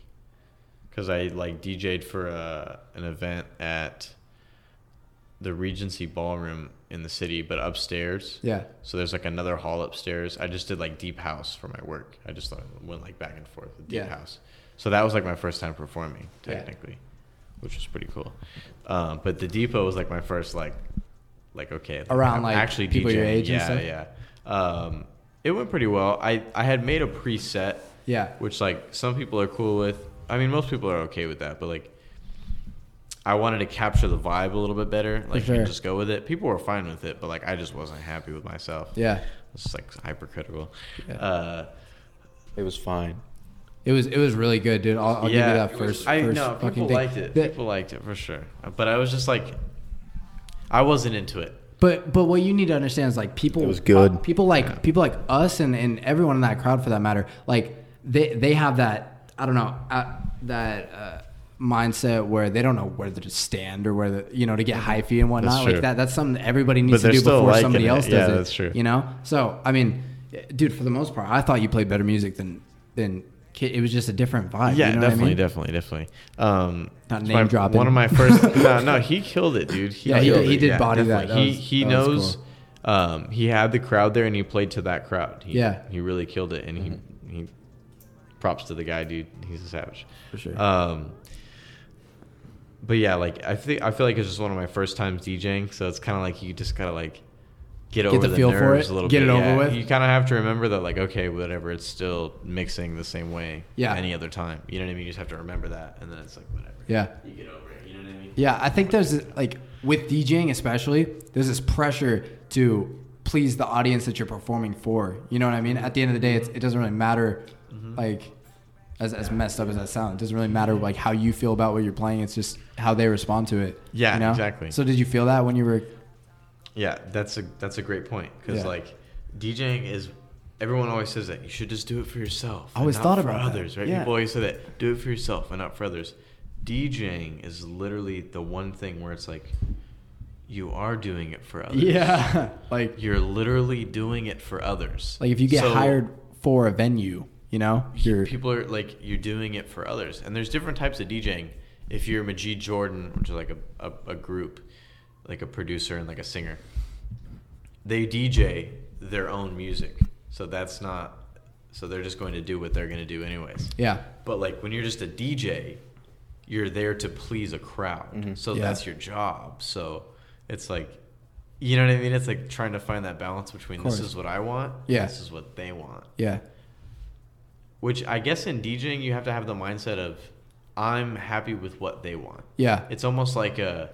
S3: because I like DJ'd for a, an event at the Regency Ballroom in the city, but upstairs.
S1: Yeah.
S3: So there's like another hall upstairs. I just did like deep house for my work. I just went like back and forth with deep
S1: Yeah.
S3: house. So that was like my first time performing, technically, which was pretty cool. Um, but the depot was like my first like, like okay,
S1: Around,
S3: I'm
S1: like,
S3: actually
S1: people your
S3: DJing.
S1: age and
S3: yeah,
S1: stuff?
S3: yeah. Um, it went pretty well. I I had made a preset
S1: Yeah.
S3: which like some people are cool with. I mean, most people are okay with that, but like, I wanted to capture the vibe a little bit better, like
S1: sure.
S3: and just go with it. People were fine with it, but like I just wasn't happy with myself.
S1: Yeah.
S3: it's like hypercritical.
S1: Yeah.
S3: Uh,
S5: It was fine.
S1: It was it was really good, dude. I'll, I'll
S3: yeah,
S1: give you that first.
S3: I
S1: first
S3: know
S1: fucking
S3: people
S1: thing.
S3: liked it.
S1: The-
S3: people liked it for sure, but I was just like, I wasn't into it.
S1: But but what you need to understand is like people.
S5: It was good.
S1: uh, people like people like us and, and everyone in that crowd for that matter. Like they they have that I don't know uh, that uh, mindset where they don't know where to stand or where the, you know to get hyphy and whatnot.
S3: That's
S1: like that that's something that everybody needs to do before
S3: liking
S1: somebody
S3: it.
S1: else does
S3: Yeah,
S1: it.
S3: that's true.
S1: You know. So I mean, dude, for the most part, I thought you played better music than than. It was just a different vibe.
S3: Yeah,
S1: you know what I
S3: definitely,
S1: mean?
S3: definitely, definitely. Um,
S1: Not name
S3: my-
S1: dropping.
S3: One of my first. no, no, he killed it, dude.
S1: Yeah, he did- he did body that.
S3: definitely.
S1: That
S3: he
S1: was-
S3: he
S1: that was
S3: knows. Um, he had the crowd there, and he played to that crowd. He,
S1: Yeah.
S3: he really killed it, and he he. Props to the guy, dude. He's a savage.
S1: For sure.
S3: Um, but yeah, like I think I feel like it's just one of my first times DJing, so it's kind of like you just gotta like get,
S1: Get
S3: over
S1: the feel for
S3: nerves
S1: it,
S3: a little
S1: get
S3: bit.
S1: it over
S3: yeah.
S1: with.
S3: You kind of have to remember that, like, okay, whatever, it's still mixing the same way.
S1: Yeah.
S3: Any other time, you know what I mean? You just have to remember that, and then it's like whatever.
S1: Yeah.
S3: You get over it. You know what I mean?
S1: Yeah, I think there's like with DJing especially, there's this pressure to please the audience that you're performing for. You know what I mean? At the end of the day, it's, it doesn't really matter,
S3: Mm-hmm.
S1: like as, as messed up as that sounds, it doesn't really matter like how you feel about what you're playing. It's just how they respond to it.
S3: Yeah,
S1: you know?
S3: exactly.
S1: So did you feel that when you were?
S3: Yeah, that's a that's a great point because
S1: Yeah.
S3: like DJing is. Everyone always says that you should just do it for yourself.
S1: I always thought about that.
S3: others, right?
S1: Yeah.
S3: People always say that do it for yourself and not for others. DJing is literally the one thing where it's like you are doing it for others.
S1: Yeah, like
S3: You're literally doing it for others.
S1: like if you get
S3: So,
S1: hired for a venue, you know, you're
S3: people are like you're doing it for others and there's different types of djing if you're majid jordan which is like a, a, a group like a producer and like a singer. They dj their own music. So that's not so they're just going to do what they're going to do anyways.
S1: Yeah,
S3: but like when you're just a dj you're there to please a crowd. Mm-hmm. So
S1: Yeah.
S3: that's your job. So it's like you know what i mean? It's like trying to find that balance between this is what i want
S1: Yeah.
S3: this is what they want.
S1: Yeah,
S3: which I guess in DJing you have to have the mindset of I'm happy with what they want.
S1: yeah,
S3: It's almost like a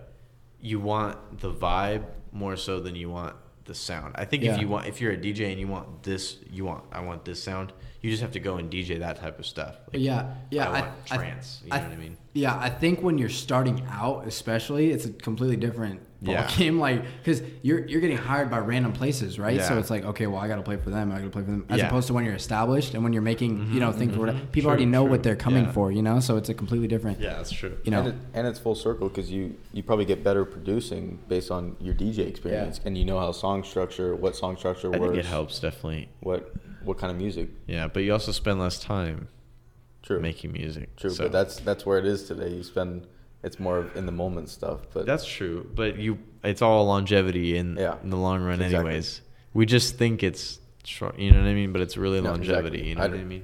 S3: you want the vibe more so than you want the sound. I think
S1: Yeah.
S3: if you want if you're a DJ and you want this you want I want this sound, you just have to go and DJ that type of stuff. Like,
S1: yeah, yeah.
S3: I want trance, you know what I mean?
S1: Yeah, I think when you're starting out, especially, it's a completely different ball
S3: Yeah.
S1: game. Like, because you're you're getting hired by random places, right? So it's like, okay, well, I got to play for them. I got to play for them, as
S3: Yeah.
S1: opposed to when you're established and when you're making, you know, mm-hmm, things for whatever. People
S3: True,
S1: already know
S3: true.
S1: what they're coming
S3: Yeah.
S1: for, you know. So it's a completely different,
S3: Yeah, that's true.
S1: you know.
S5: and, it, and it's full circle because you you probably get better producing based on your DJ experience, and you know how song structure, what song structure
S3: I
S5: works,
S3: think it helps definitely.
S5: what what kind of music.
S3: Yeah, but you also spend less time
S5: True,
S3: making music.
S5: true,
S3: so-
S5: but that's that's where it is today. You spend it's more of in the moment stuff, but
S3: That's true, but you it's all longevity in
S5: Yeah.
S3: in the long run
S5: Exactly.
S3: anyways. We just think it's short, you know what I mean, but it's really
S5: No,
S3: longevity,
S5: exactly.
S3: you know
S5: I
S3: what I mean?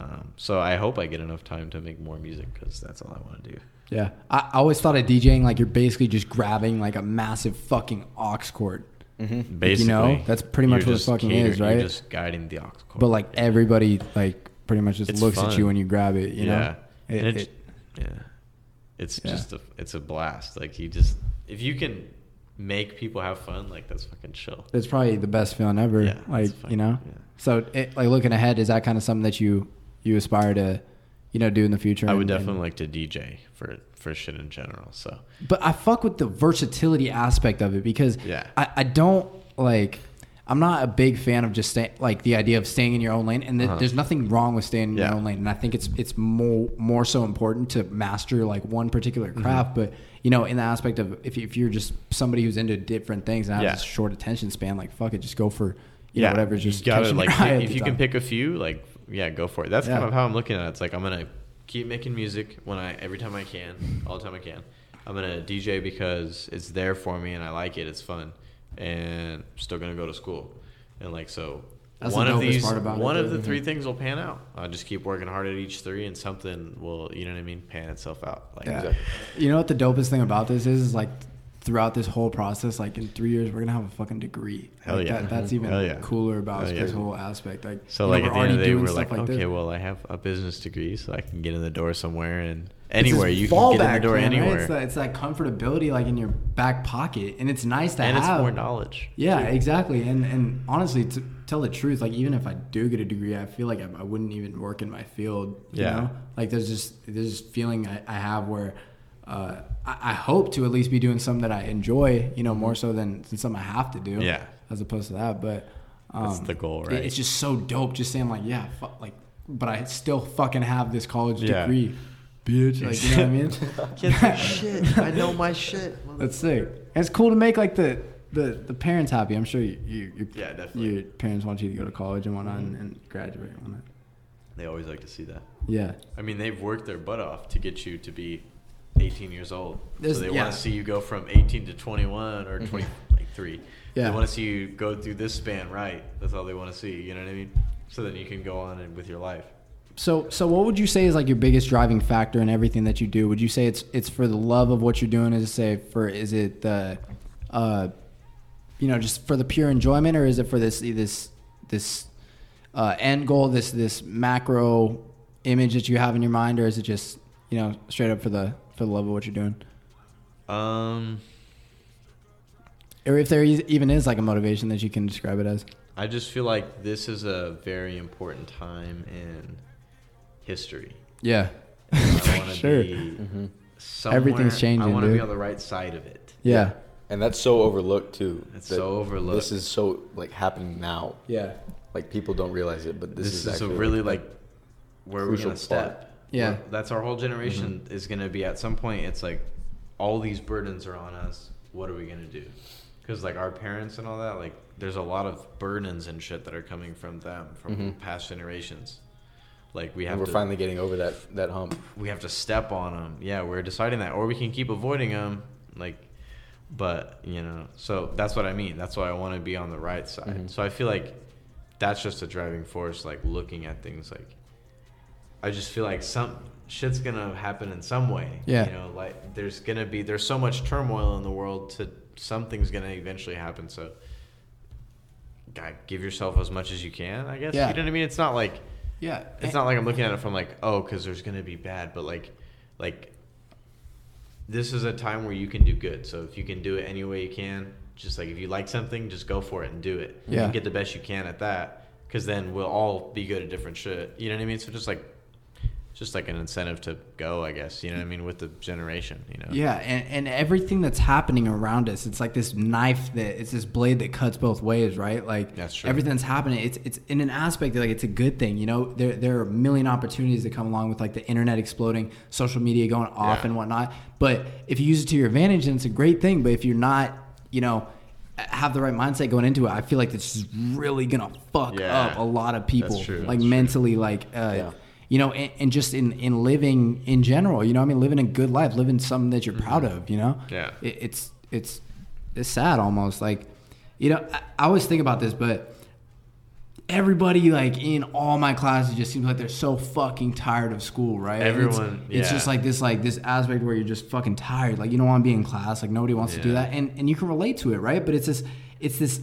S3: Um, so I hope I get enough time to make more music cuz that's all I want to do.
S1: Yeah, I, I always thought of DJing like you're basically just grabbing like a massive fucking aux cord,
S3: Basically.
S1: You know, that's pretty much what it
S3: just
S1: fucking is, right?
S3: You're just guiding the aux cord.
S1: but like everybody like pretty much just
S3: It's
S1: looks at you when you grab it. You
S3: yeah.
S1: know,
S3: And
S1: It-
S3: it-
S1: it-
S3: yeah. It's
S1: Yeah.
S3: just a it's a blast. Like you just if you can make people have fun, like that's fucking chill.
S1: it's probably the best feeling ever.
S3: Yeah,
S1: like
S3: fucking-
S1: you know.
S3: yeah.
S1: So it, like looking ahead, is that kind of something that you you aspire to, you know, do in the future.
S3: I would
S1: and- and-
S3: definitely like to DJ for for shit in general. So
S1: But I fuck with the versatility aspect of it because
S3: Yeah.
S1: I, I don't like. I'm not a big fan of just staying like the idea of staying in your own lane, and th- there's nothing wrong with staying in
S3: Uh-huh. Yeah.
S1: your own lane. And I think it's it's more more so important to master like one particular
S3: Mm-hmm.
S1: craft. But you know, in the aspect of if, if you're just somebody who's into different things and has
S3: Yeah.
S1: a short attention span, like fuck it, just go for you
S3: yeah,
S1: know whatever's just
S3: you gotta like if you can pick a few, like yeah, go for it. That's kind of how I'm looking at it. It's like I'm gonna keep making music when I every time I can, all the time I can. I'm gonna DJ because it's there for me and I like it. It's fun, and I'm still gonna go to school, and like so.
S1: That's
S3: one
S1: the
S3: of
S1: dopest
S3: these,
S1: part about it,
S3: one of
S1: though.
S3: the three things will pan out. I'll just keep working hard at each three, and something will, you know what I mean, pan itself out. Like,
S1: Yeah. You know what the dopest thing about this is? Is like throughout this whole process, like in three years, we're gonna have a fucking degree.
S3: Hell
S1: Like,
S3: yeah.
S1: That, that's even
S3: Hell yeah.
S1: cooler about
S3: Hell
S1: this whole aspect. Like
S3: So
S1: you know,
S3: like at the end of the day, we're like,
S1: this.
S3: okay, well, I have a business degree, so I can get in the door somewhere, and anywhere you can get in the door
S1: plan, right?
S3: anywhere,
S1: It's, that, it's that comfortability, like in your back pocket, and it's nice to
S3: and
S1: have.
S3: it's more knowledge.
S1: Yeah, exactly. And and honestly, to tell the truth, like even if I do get a degree, I feel like I, I wouldn't even work in my field. You
S3: Yeah.
S1: know, like there's just there's this feeling I, I have where. Uh, I, I hope to at least be doing something that I enjoy, you know, more so than, than something I have to do.
S3: Yeah.
S1: As opposed to that, but um,
S3: That's the goal,
S1: it-
S3: right?
S1: It's just so dope, just saying like, yeah, fu- like, but I still fucking have this college
S3: Yeah.
S1: degree, bitch. Like, you know what I mean?
S3: shit. I know my shit.
S1: That's sick. And it's cool to make like the the, the parents happy. I'm sure you, you your,
S3: Yeah, definitely.
S1: your parents want you to go to college and whatnot and, and graduate and whatnot.
S3: They always like to see that.
S1: Yeah.
S3: I mean, they've worked their butt off to get you to be 18 years old.
S1: There's-
S3: so they
S1: yeah.
S3: want to see you go from 18 to 21 or mm-hmm. 20, like three.
S1: Yeah.
S3: They want to see you go through this span right. That's all they want to see. You know what I mean? So then you can go on and with your life.
S1: So so what would you say is like your biggest driving factor in everything that you do? Would you say it's it's for the love of what you're doing? Is it say for is it the uh you know just for the pure enjoyment or is it for this this this uh, end goal this this macro image that you have in your mind or is it just you know straight up for the for the love of what you're doing?
S3: Um,
S1: Or if there is, even is like a motivation that you can describe it as.
S3: I just feel like this is a very important time in history.
S1: Yeah.
S3: I want to
S1: Sure.
S3: be
S5: Mm-hmm.
S3: somewhere.
S1: Everything's
S3: I want to be on the right side of it.
S1: Yeah.
S5: And that's so overlooked too.
S3: It's so overlooked.
S5: This is so like happening now.
S1: Yeah.
S5: Like people don't realize it, but this,
S3: This,
S5: is,
S3: is, a really like where we're
S5: crucial
S3: gonna step.
S1: Yeah.
S3: We're- that's our whole generation
S5: Mm-hmm.
S3: is gonna be at some point. It's like all these burdens are on us. What are we gonna do? Because like our parents and all that, like there's a lot of burdens and shit that are coming from them from
S5: Mhm.
S3: past generations. Like we have
S5: and we're
S3: to,
S5: finally getting over that that hump.
S3: we have to step on them. Yeah, we're deciding that, or we can keep avoiding them. Like, but you know, so that's what I mean. That's why I want to be on the right side.
S5: Mhm.
S3: So I feel like that's just a driving force. Like looking at things, like I just feel like some shit's gonna happen in some way.
S1: Yeah.
S3: You know, like there's gonna be there's so much turmoil in the world. To something's gonna eventually happen. So. God, give yourself as much as you can, I guess.
S1: Yeah.
S3: You know what I mean? It's not like
S1: Yeah.
S3: it's not like I'm looking at it from like, oh, because there's gonna be bad, but like, like, this is a time where you can do good. So if you can do it any way you can, just like if you like something, just go for it and do it.
S1: Yeah.
S3: And get the best you can at that, because then we'll all be good at different shit. You know what I mean? So just like, just like an incentive to go, I guess. You know what I mean? With the generation, you know.
S1: Yeah, and, and everything that's happening around us, it's like this knife that it's this blade that cuts both ways, right? Like
S3: That's true.
S1: everything that's happening, it's it's in an aspect like it's a good thing, you know. There there are a million opportunities that come along with like the internet exploding, social media going off
S3: Yeah.
S1: and whatnot. But if you use it to your advantage, then it's a great thing. But if you're not, you know, have the right mindset going into it, I feel like this is really gonna fuck
S3: Yeah.
S1: up a lot of people,
S3: That's true.
S1: like
S3: That's true.
S1: mentally, like. Uh,
S5: Yeah.
S1: You know, and, and just in, in living in general, you know, I mean, living a good life, living something that you're proud of, you know,
S3: Mm-hmm. Yeah.
S1: it, it's it's it's sad almost like, you know, I, I always think about this, but everybody like in all my classes just seems like they're so fucking tired of school, right? And it's-
S3: Everyone,
S1: it's, just like this like this aspect where you're just fucking tired, like you don't want to be in class, like nobody wants to do that, and and you can relate to it, right? But it's this it's this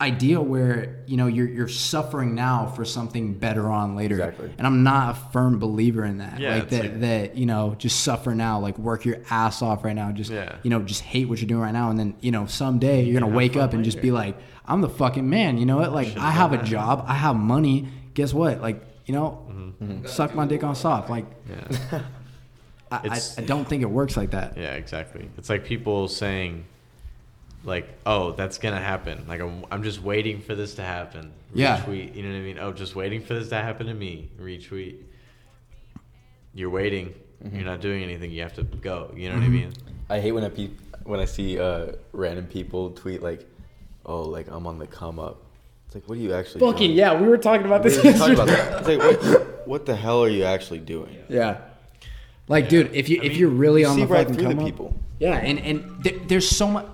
S1: idea where you know you're you're suffering now for something better on later
S5: Exactly.
S1: and i'm not a firm believer in that
S3: Yeah,
S1: like that
S3: like-
S1: that you know just suffer now like work your ass off right now just
S3: Yeah.
S1: you know just hate what you're doing right now and then you know someday you're gonna
S3: have
S1: wake
S3: fun
S1: up and just be like i'm the fucking man you know what like
S3: Should've
S1: i have a
S3: that.
S1: job i have money guess what like you know, mm-hmm. Mm-hmm. suck my dick on soft. Like,
S3: Yeah.
S1: I, I, I don't think it works like that.
S3: Yeah, exactly. It's like people saying, like, "Oh, that's gonna happen." Like, I'm, I'm just waiting for this to happen.
S1: Yeah.
S3: Retweet. You know what I mean? Oh, just waiting for this to happen to me. Retweet. You're waiting. You're not doing anything. You have to go. You know what I mean?
S5: I hate when I pe- when I see uh, random people tweet like, "Oh, like I'm on the come up." It's like, what are you actually?
S1: Fucking
S5: doing?
S1: yeah, we were talking about
S5: We
S1: this.
S5: were talking about
S1: yesterday.
S5: that. It's like, what, what the hell are you actually doing?
S1: Yeah. Like, dude, if you
S3: I
S1: if
S3: mean,
S1: you're really on
S5: See
S1: the
S5: right
S1: fucking
S5: through the
S1: come up-
S5: people.
S1: yeah, and and there, there's so much.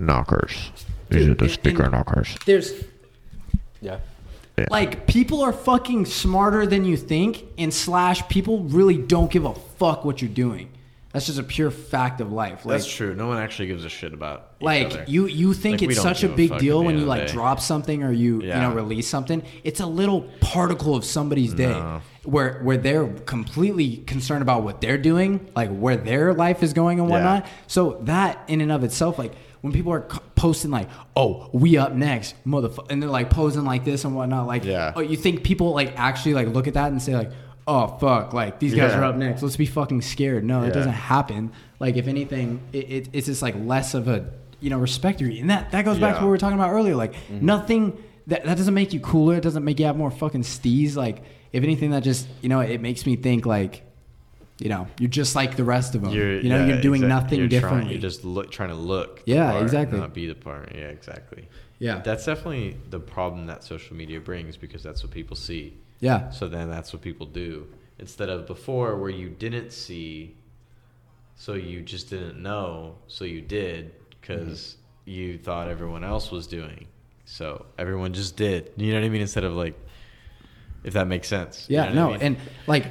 S3: Knockers.
S1: These are the Dude, and- sticker and-
S3: knockers.
S1: There's
S5: Yeah.
S1: like people are fucking smarter than you think, and slash people really don't give a fuck what you're doing. That's just a pure fact of life. Like,
S3: That's true. No one actually gives a shit about. each
S1: like
S3: other.
S1: you you think
S3: Like, we
S1: it's
S3: don't
S1: such a
S3: give a
S1: big
S3: fuck
S1: deal
S3: the
S1: when
S3: end
S1: you
S3: of the
S1: like
S3: day.
S1: drop something or you you
S3: Yeah.
S1: know release something it's a little particle of somebody's day
S3: No.
S1: where where they're completely concerned about what they're doing like where their life is going and
S3: Yeah.
S1: whatnot so that in and of itself like when people are posting like oh we up next motherfucker and they're like posing like this and whatnot like
S3: Yeah.
S1: oh you think people like actually like look at that and say like oh fuck like these guys
S3: Yeah.
S1: are up next. Let's be fucking scared. No it doesn't happen. Like if anything it, it, it's just like less of a you know respect and that that goes back to what we were talking about earlier. Like mm-hmm. nothing that, that doesn't make you cooler. It doesn't make you have more fucking stees. like if anything that just you know it makes me think like you know you're just like the rest of them you know
S3: yeah,
S1: you're doing
S3: exact-
S1: nothing
S3: you're
S1: differently
S3: Trying, you're just look, trying to look.
S1: Yeah,
S3: part,
S1: exactly.
S3: Not be the part. Yeah, exactly.
S1: Yeah.
S3: That's definitely the problem that social media brings because that's what people see.
S1: yeah
S3: So then that's what people do instead of before where you didn't see, so you just didn't know, so you did because mm-hmm. you thought everyone else was doing. So everyone just did. You know what I mean? Instead of like, if that makes sense. You
S1: Yeah,
S3: know
S1: no,
S3: I mean?
S1: and like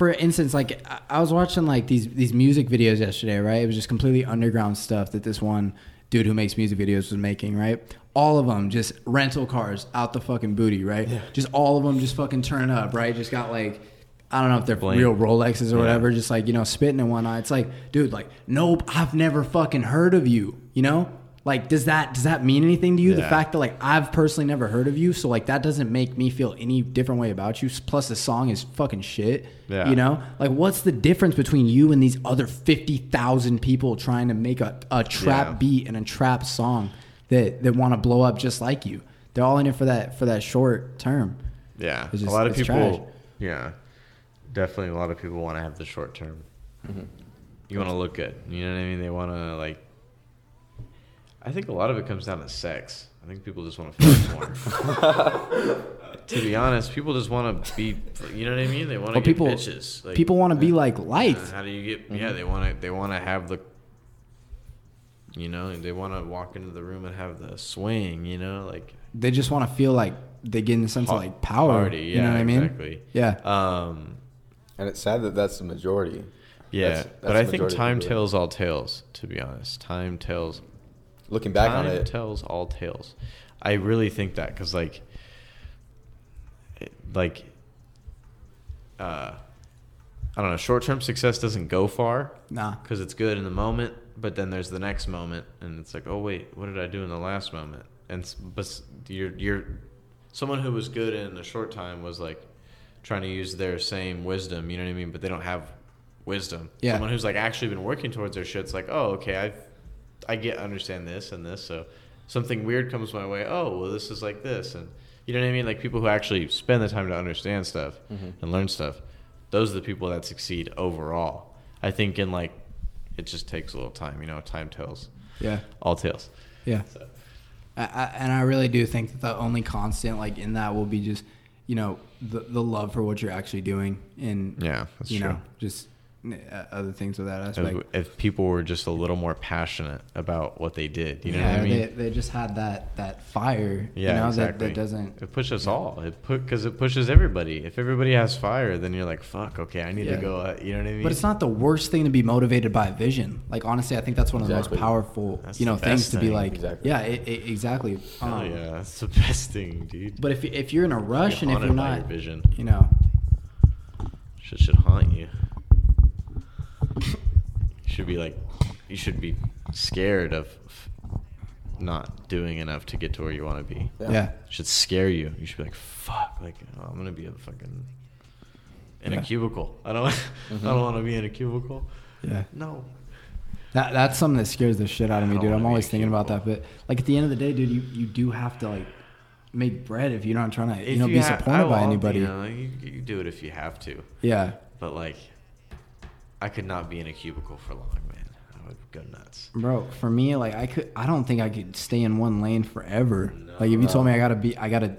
S1: for instance, like I- was watching like these these music videos yesterday, right? It was just completely underground stuff that this one dude who makes music videos was making, right? All of them just rental cars out the fucking booty, right? Yeah. Just all of them just fucking turn up, right? Just got like I don't know if they're
S3: Bling.
S1: real Rolexes or
S3: Yeah.
S1: whatever, just like you know spitting and whatnot. It's like, dude, like nope, I've never fucking heard of you, you know? Like, does that does that mean anything to you? The fact that like I've personally never heard of you, so like that doesn't make me feel any different way about you. Plus, the song is fucking shit.
S3: Yeah.
S1: You know, like what's the difference between you and these other fifty thousand people trying to make a, a trap
S3: Yeah.
S1: beat and a trap song that that want to blow up just like you? They're all in it for that for that short term.
S3: Yeah,
S1: just-
S3: a lot of people.
S1: trash.
S3: Yeah, definitely a lot of people want to have the short term. Mm-hmm. You want to look good. You know what I mean? They want to like. I think a lot of it comes down to sex. I think people just want to fuck more. to be honest, people just want to be. You know what I mean? They want to
S1: Well,
S3: get
S1: people
S3: bitches. Like,
S1: people want to be like
S3: uh. How do you get? Yeah, they want to. They want to have the. You know, they want to walk into the room and have the swing. You know, like
S1: They just want to feel like they get in a sense of like power.
S3: Party, yeah,
S1: you know
S3: yeah,
S1: what I mean?
S3: Exactly.
S1: Yeah.
S3: Um.
S5: And it's sad that that's the majority.
S3: Yeah,
S5: That's-
S3: but I think time
S5: people.
S3: tells all tales. To be honest, time tells.
S5: Looking back
S3: time
S5: on it, It
S3: tells all tales. I really think that because like, it- like, uh, I don't know. Short-term success doesn't go far
S1: Nah.
S3: because it's good in the moment, but then there's the next moment, and it's like, oh wait, what did I do in the last moment? And but you're you're someone who was good in a short time was like trying to use their same wisdom. You know what I mean? But they don't have wisdom.
S1: Yeah.
S3: Someone who's like actually been working towards their shit's like, oh okay, I I get understand this and this. So something weird comes my way. Oh well, this is like this, and you know what I mean? Like people who actually spend the time to understand stuff mm-hmm. and learn stuff. Those are the people that succeed overall. I think in like it just takes a little time. You know, time tells
S1: Yeah.
S3: all tales.
S1: Yeah. I, I, and I really do think that the only constant like in that will be just, you know, the the love for what you're actually doing and
S3: Yeah, that's
S1: you
S3: true.
S1: know, just other things of that
S3: If,
S1: aspect.
S3: if people were just a little more passionate about what they did, you know
S1: yeah,
S3: what I mean?
S1: they, they just had that that fire,
S3: yeah,
S1: you know,
S3: exactly.
S1: that, that doesn't
S3: It pushes all. It put because it pushes everybody. If everybody has fire, then you're like, fuck. Okay, I need
S1: Yeah.
S3: to go. Uh, you know what I mean?
S1: But it's not the worst thing to be motivated by a vision. Like honestly, I think that's one of the most powerful,
S3: That's
S1: you know, things
S3: best
S1: to be like.
S5: Exactly.
S1: Yeah, it, it, exactly.
S3: Hell
S1: Um,
S3: yeah, that's the best thing, dude.
S1: But if if you're in a rush and if you're not,
S3: your vision,
S1: you know,
S3: shit should haunt you. You should be like, you should be scared of not doing enough to get to where you want to be.
S1: Yeah.
S3: It should scare you. You should be like, fuck, like oh, I'm gonna be a fucking in
S1: Yeah.
S3: a cubicle. I don't I don't mm-hmm. want to be in a cubicle.
S1: Yeah.
S3: No.
S1: That that's something that scares the shit out of me, dude. I'm always
S3: a
S1: thinking about that. But like at the end of the day, dude, you, you do have to like make bread if you're not trying to you
S3: If
S1: know be
S3: ha-
S1: supported by anybody.
S3: You, know, you, you do it if you have to.
S1: Yeah.
S3: But like, I could not be in a cubicle for long, man. I would go nuts.
S1: Bro, for me, like I could, I don't think I could stay in one lane forever. like if you told me I gotta be, I gotta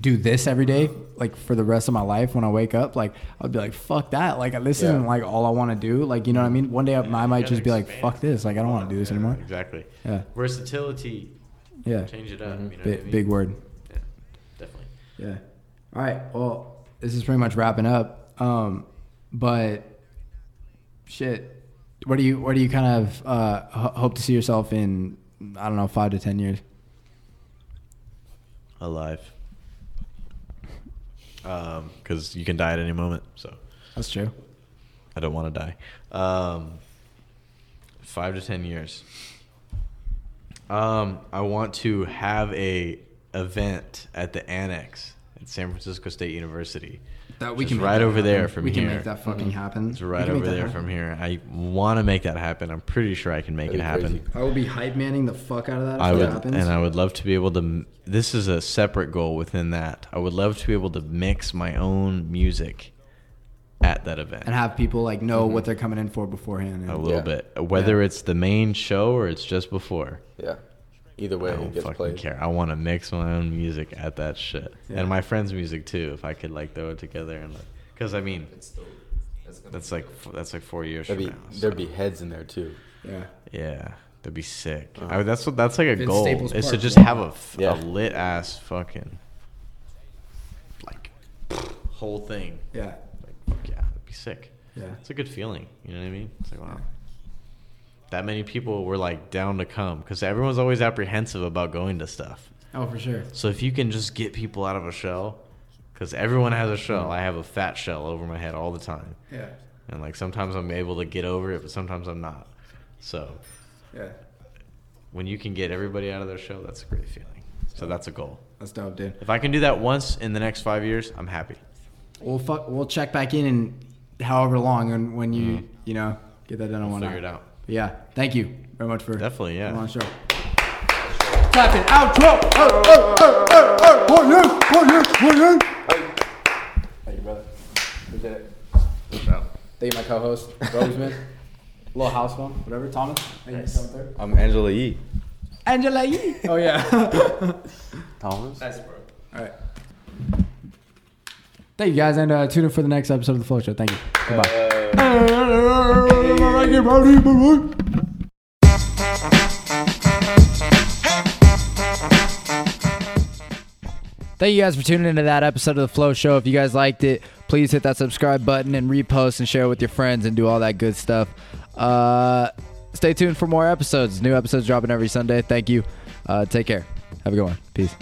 S1: do this every day, like for the rest of my life when I wake up, like I'd be like, fuck that. Like this
S5: Yeah.
S1: isn't like all I want to do. Like you know what I mean? One day I, I might just be like, fuck this. Like I don't want to do this
S3: Yeah,
S1: anymore.
S3: Exactly.
S1: Yeah.
S3: Versatility.
S1: Yeah.
S3: Change it up. You know what I
S1: Big,
S3: mean?
S1: big word.
S3: Yeah, definitely.
S1: Yeah. All right. Well, this is pretty much wrapping up. Um, but shit, What do you what do you kind of uh, ho- hope to see yourself in? I don't know, five to ten years.
S3: Alive. Um, because you can die at any moment. So
S1: That's true.
S3: I don't want to die. Um, five to ten years. Um, I want to have a event at the annex at San Francisco State University.
S1: That we
S3: Just
S1: can
S3: right
S1: that
S3: over there
S1: happen.
S3: from
S1: we
S3: here.
S1: can make that fucking mm-hmm. happen.
S3: It's right over there
S1: happen.
S3: from here. I want to make that happen. I'm pretty sure I can make
S5: That'd
S3: it happen.
S5: crazy.
S1: I will be hype manning the fuck out of that. If
S3: I
S1: that
S3: would,
S1: happens.
S3: and I would love to be able to. This is a separate goal within that. I would love to be able to mix my own music at that event.
S1: and have people like know mm-hmm. what they're coming in for beforehand.
S3: a little
S5: Yeah.
S3: bit, whether
S1: Yeah.
S3: it's the main show or it's just before.
S5: Yeah. Either way,
S3: I don't
S5: gets
S3: fucking
S5: played.
S3: care. I want to mix my own music at that shit,
S1: Yeah.
S3: and my friends' music too. If I could like throw it together and like, because I mean,
S5: It's dope. That's
S3: that's like f- that's like four years
S5: There'd
S3: from
S5: be
S3: now.
S5: there'd
S3: so-
S5: be heads in there too.
S1: yeah.
S3: Yeah, that'd be sick.
S5: Uh-huh.
S3: I would- that's what that's like a
S1: If it's
S3: goal.
S1: Staples
S3: is to just
S1: why
S3: have a,
S5: Yeah.
S3: a lit ass fucking like whole thing.
S1: Yeah.
S3: Like fuck yeah, that'd be sick.
S1: Yeah.
S3: It's a good feeling. You know what I mean? It's like wow. That many people were like down to come because everyone's always apprehensive about going to stuff.
S1: Oh, for sure.
S3: So if you can just get people out of a shell, because everyone has a
S1: Mm-hmm.
S3: shell. I have a fat shell over my head all the time,
S1: Yeah.
S3: and like sometimes I'm able to get over it, but sometimes I'm not. So
S1: Yeah.
S3: when you can get everybody out of their shell, that's a great feeling. So that's a goal.
S1: That's dope, dude.
S3: If I can do that once in the next five years, I'm happy.
S1: We'll fuck. We'll check back in in however long, and when you you know get that done on
S3: We'll
S1: one
S3: figure it out.
S1: But yeah. Thank you very much for
S3: Definitely, yeah.
S1: coming on the show. Clap it. Outro. Oh, oh, oh, oh, oh. One, two, one, two, one, two. Thank you, brother. Appreciate it. Thank you, my co-host, Roseman. Little house phone, whatever. Thomas. Thank you for coming through.
S5: I'm Angela Yee.
S1: Angela Yee. Oh yeah.
S5: Thomas. Nice, bro.
S1: All right. Thank you guys, and uh, tune in for the next episode of the Flow Show. Thank you. Goodbye. Thank you guys for tuning into that episode of the Flow Show. If you guys liked it, please hit that subscribe button and repost and share with your friends and do all that good stuff. Uh, stay tuned for more episodes. New episodes dropping every Sunday. Thank you. Uh, take care. Have a good one. Peace.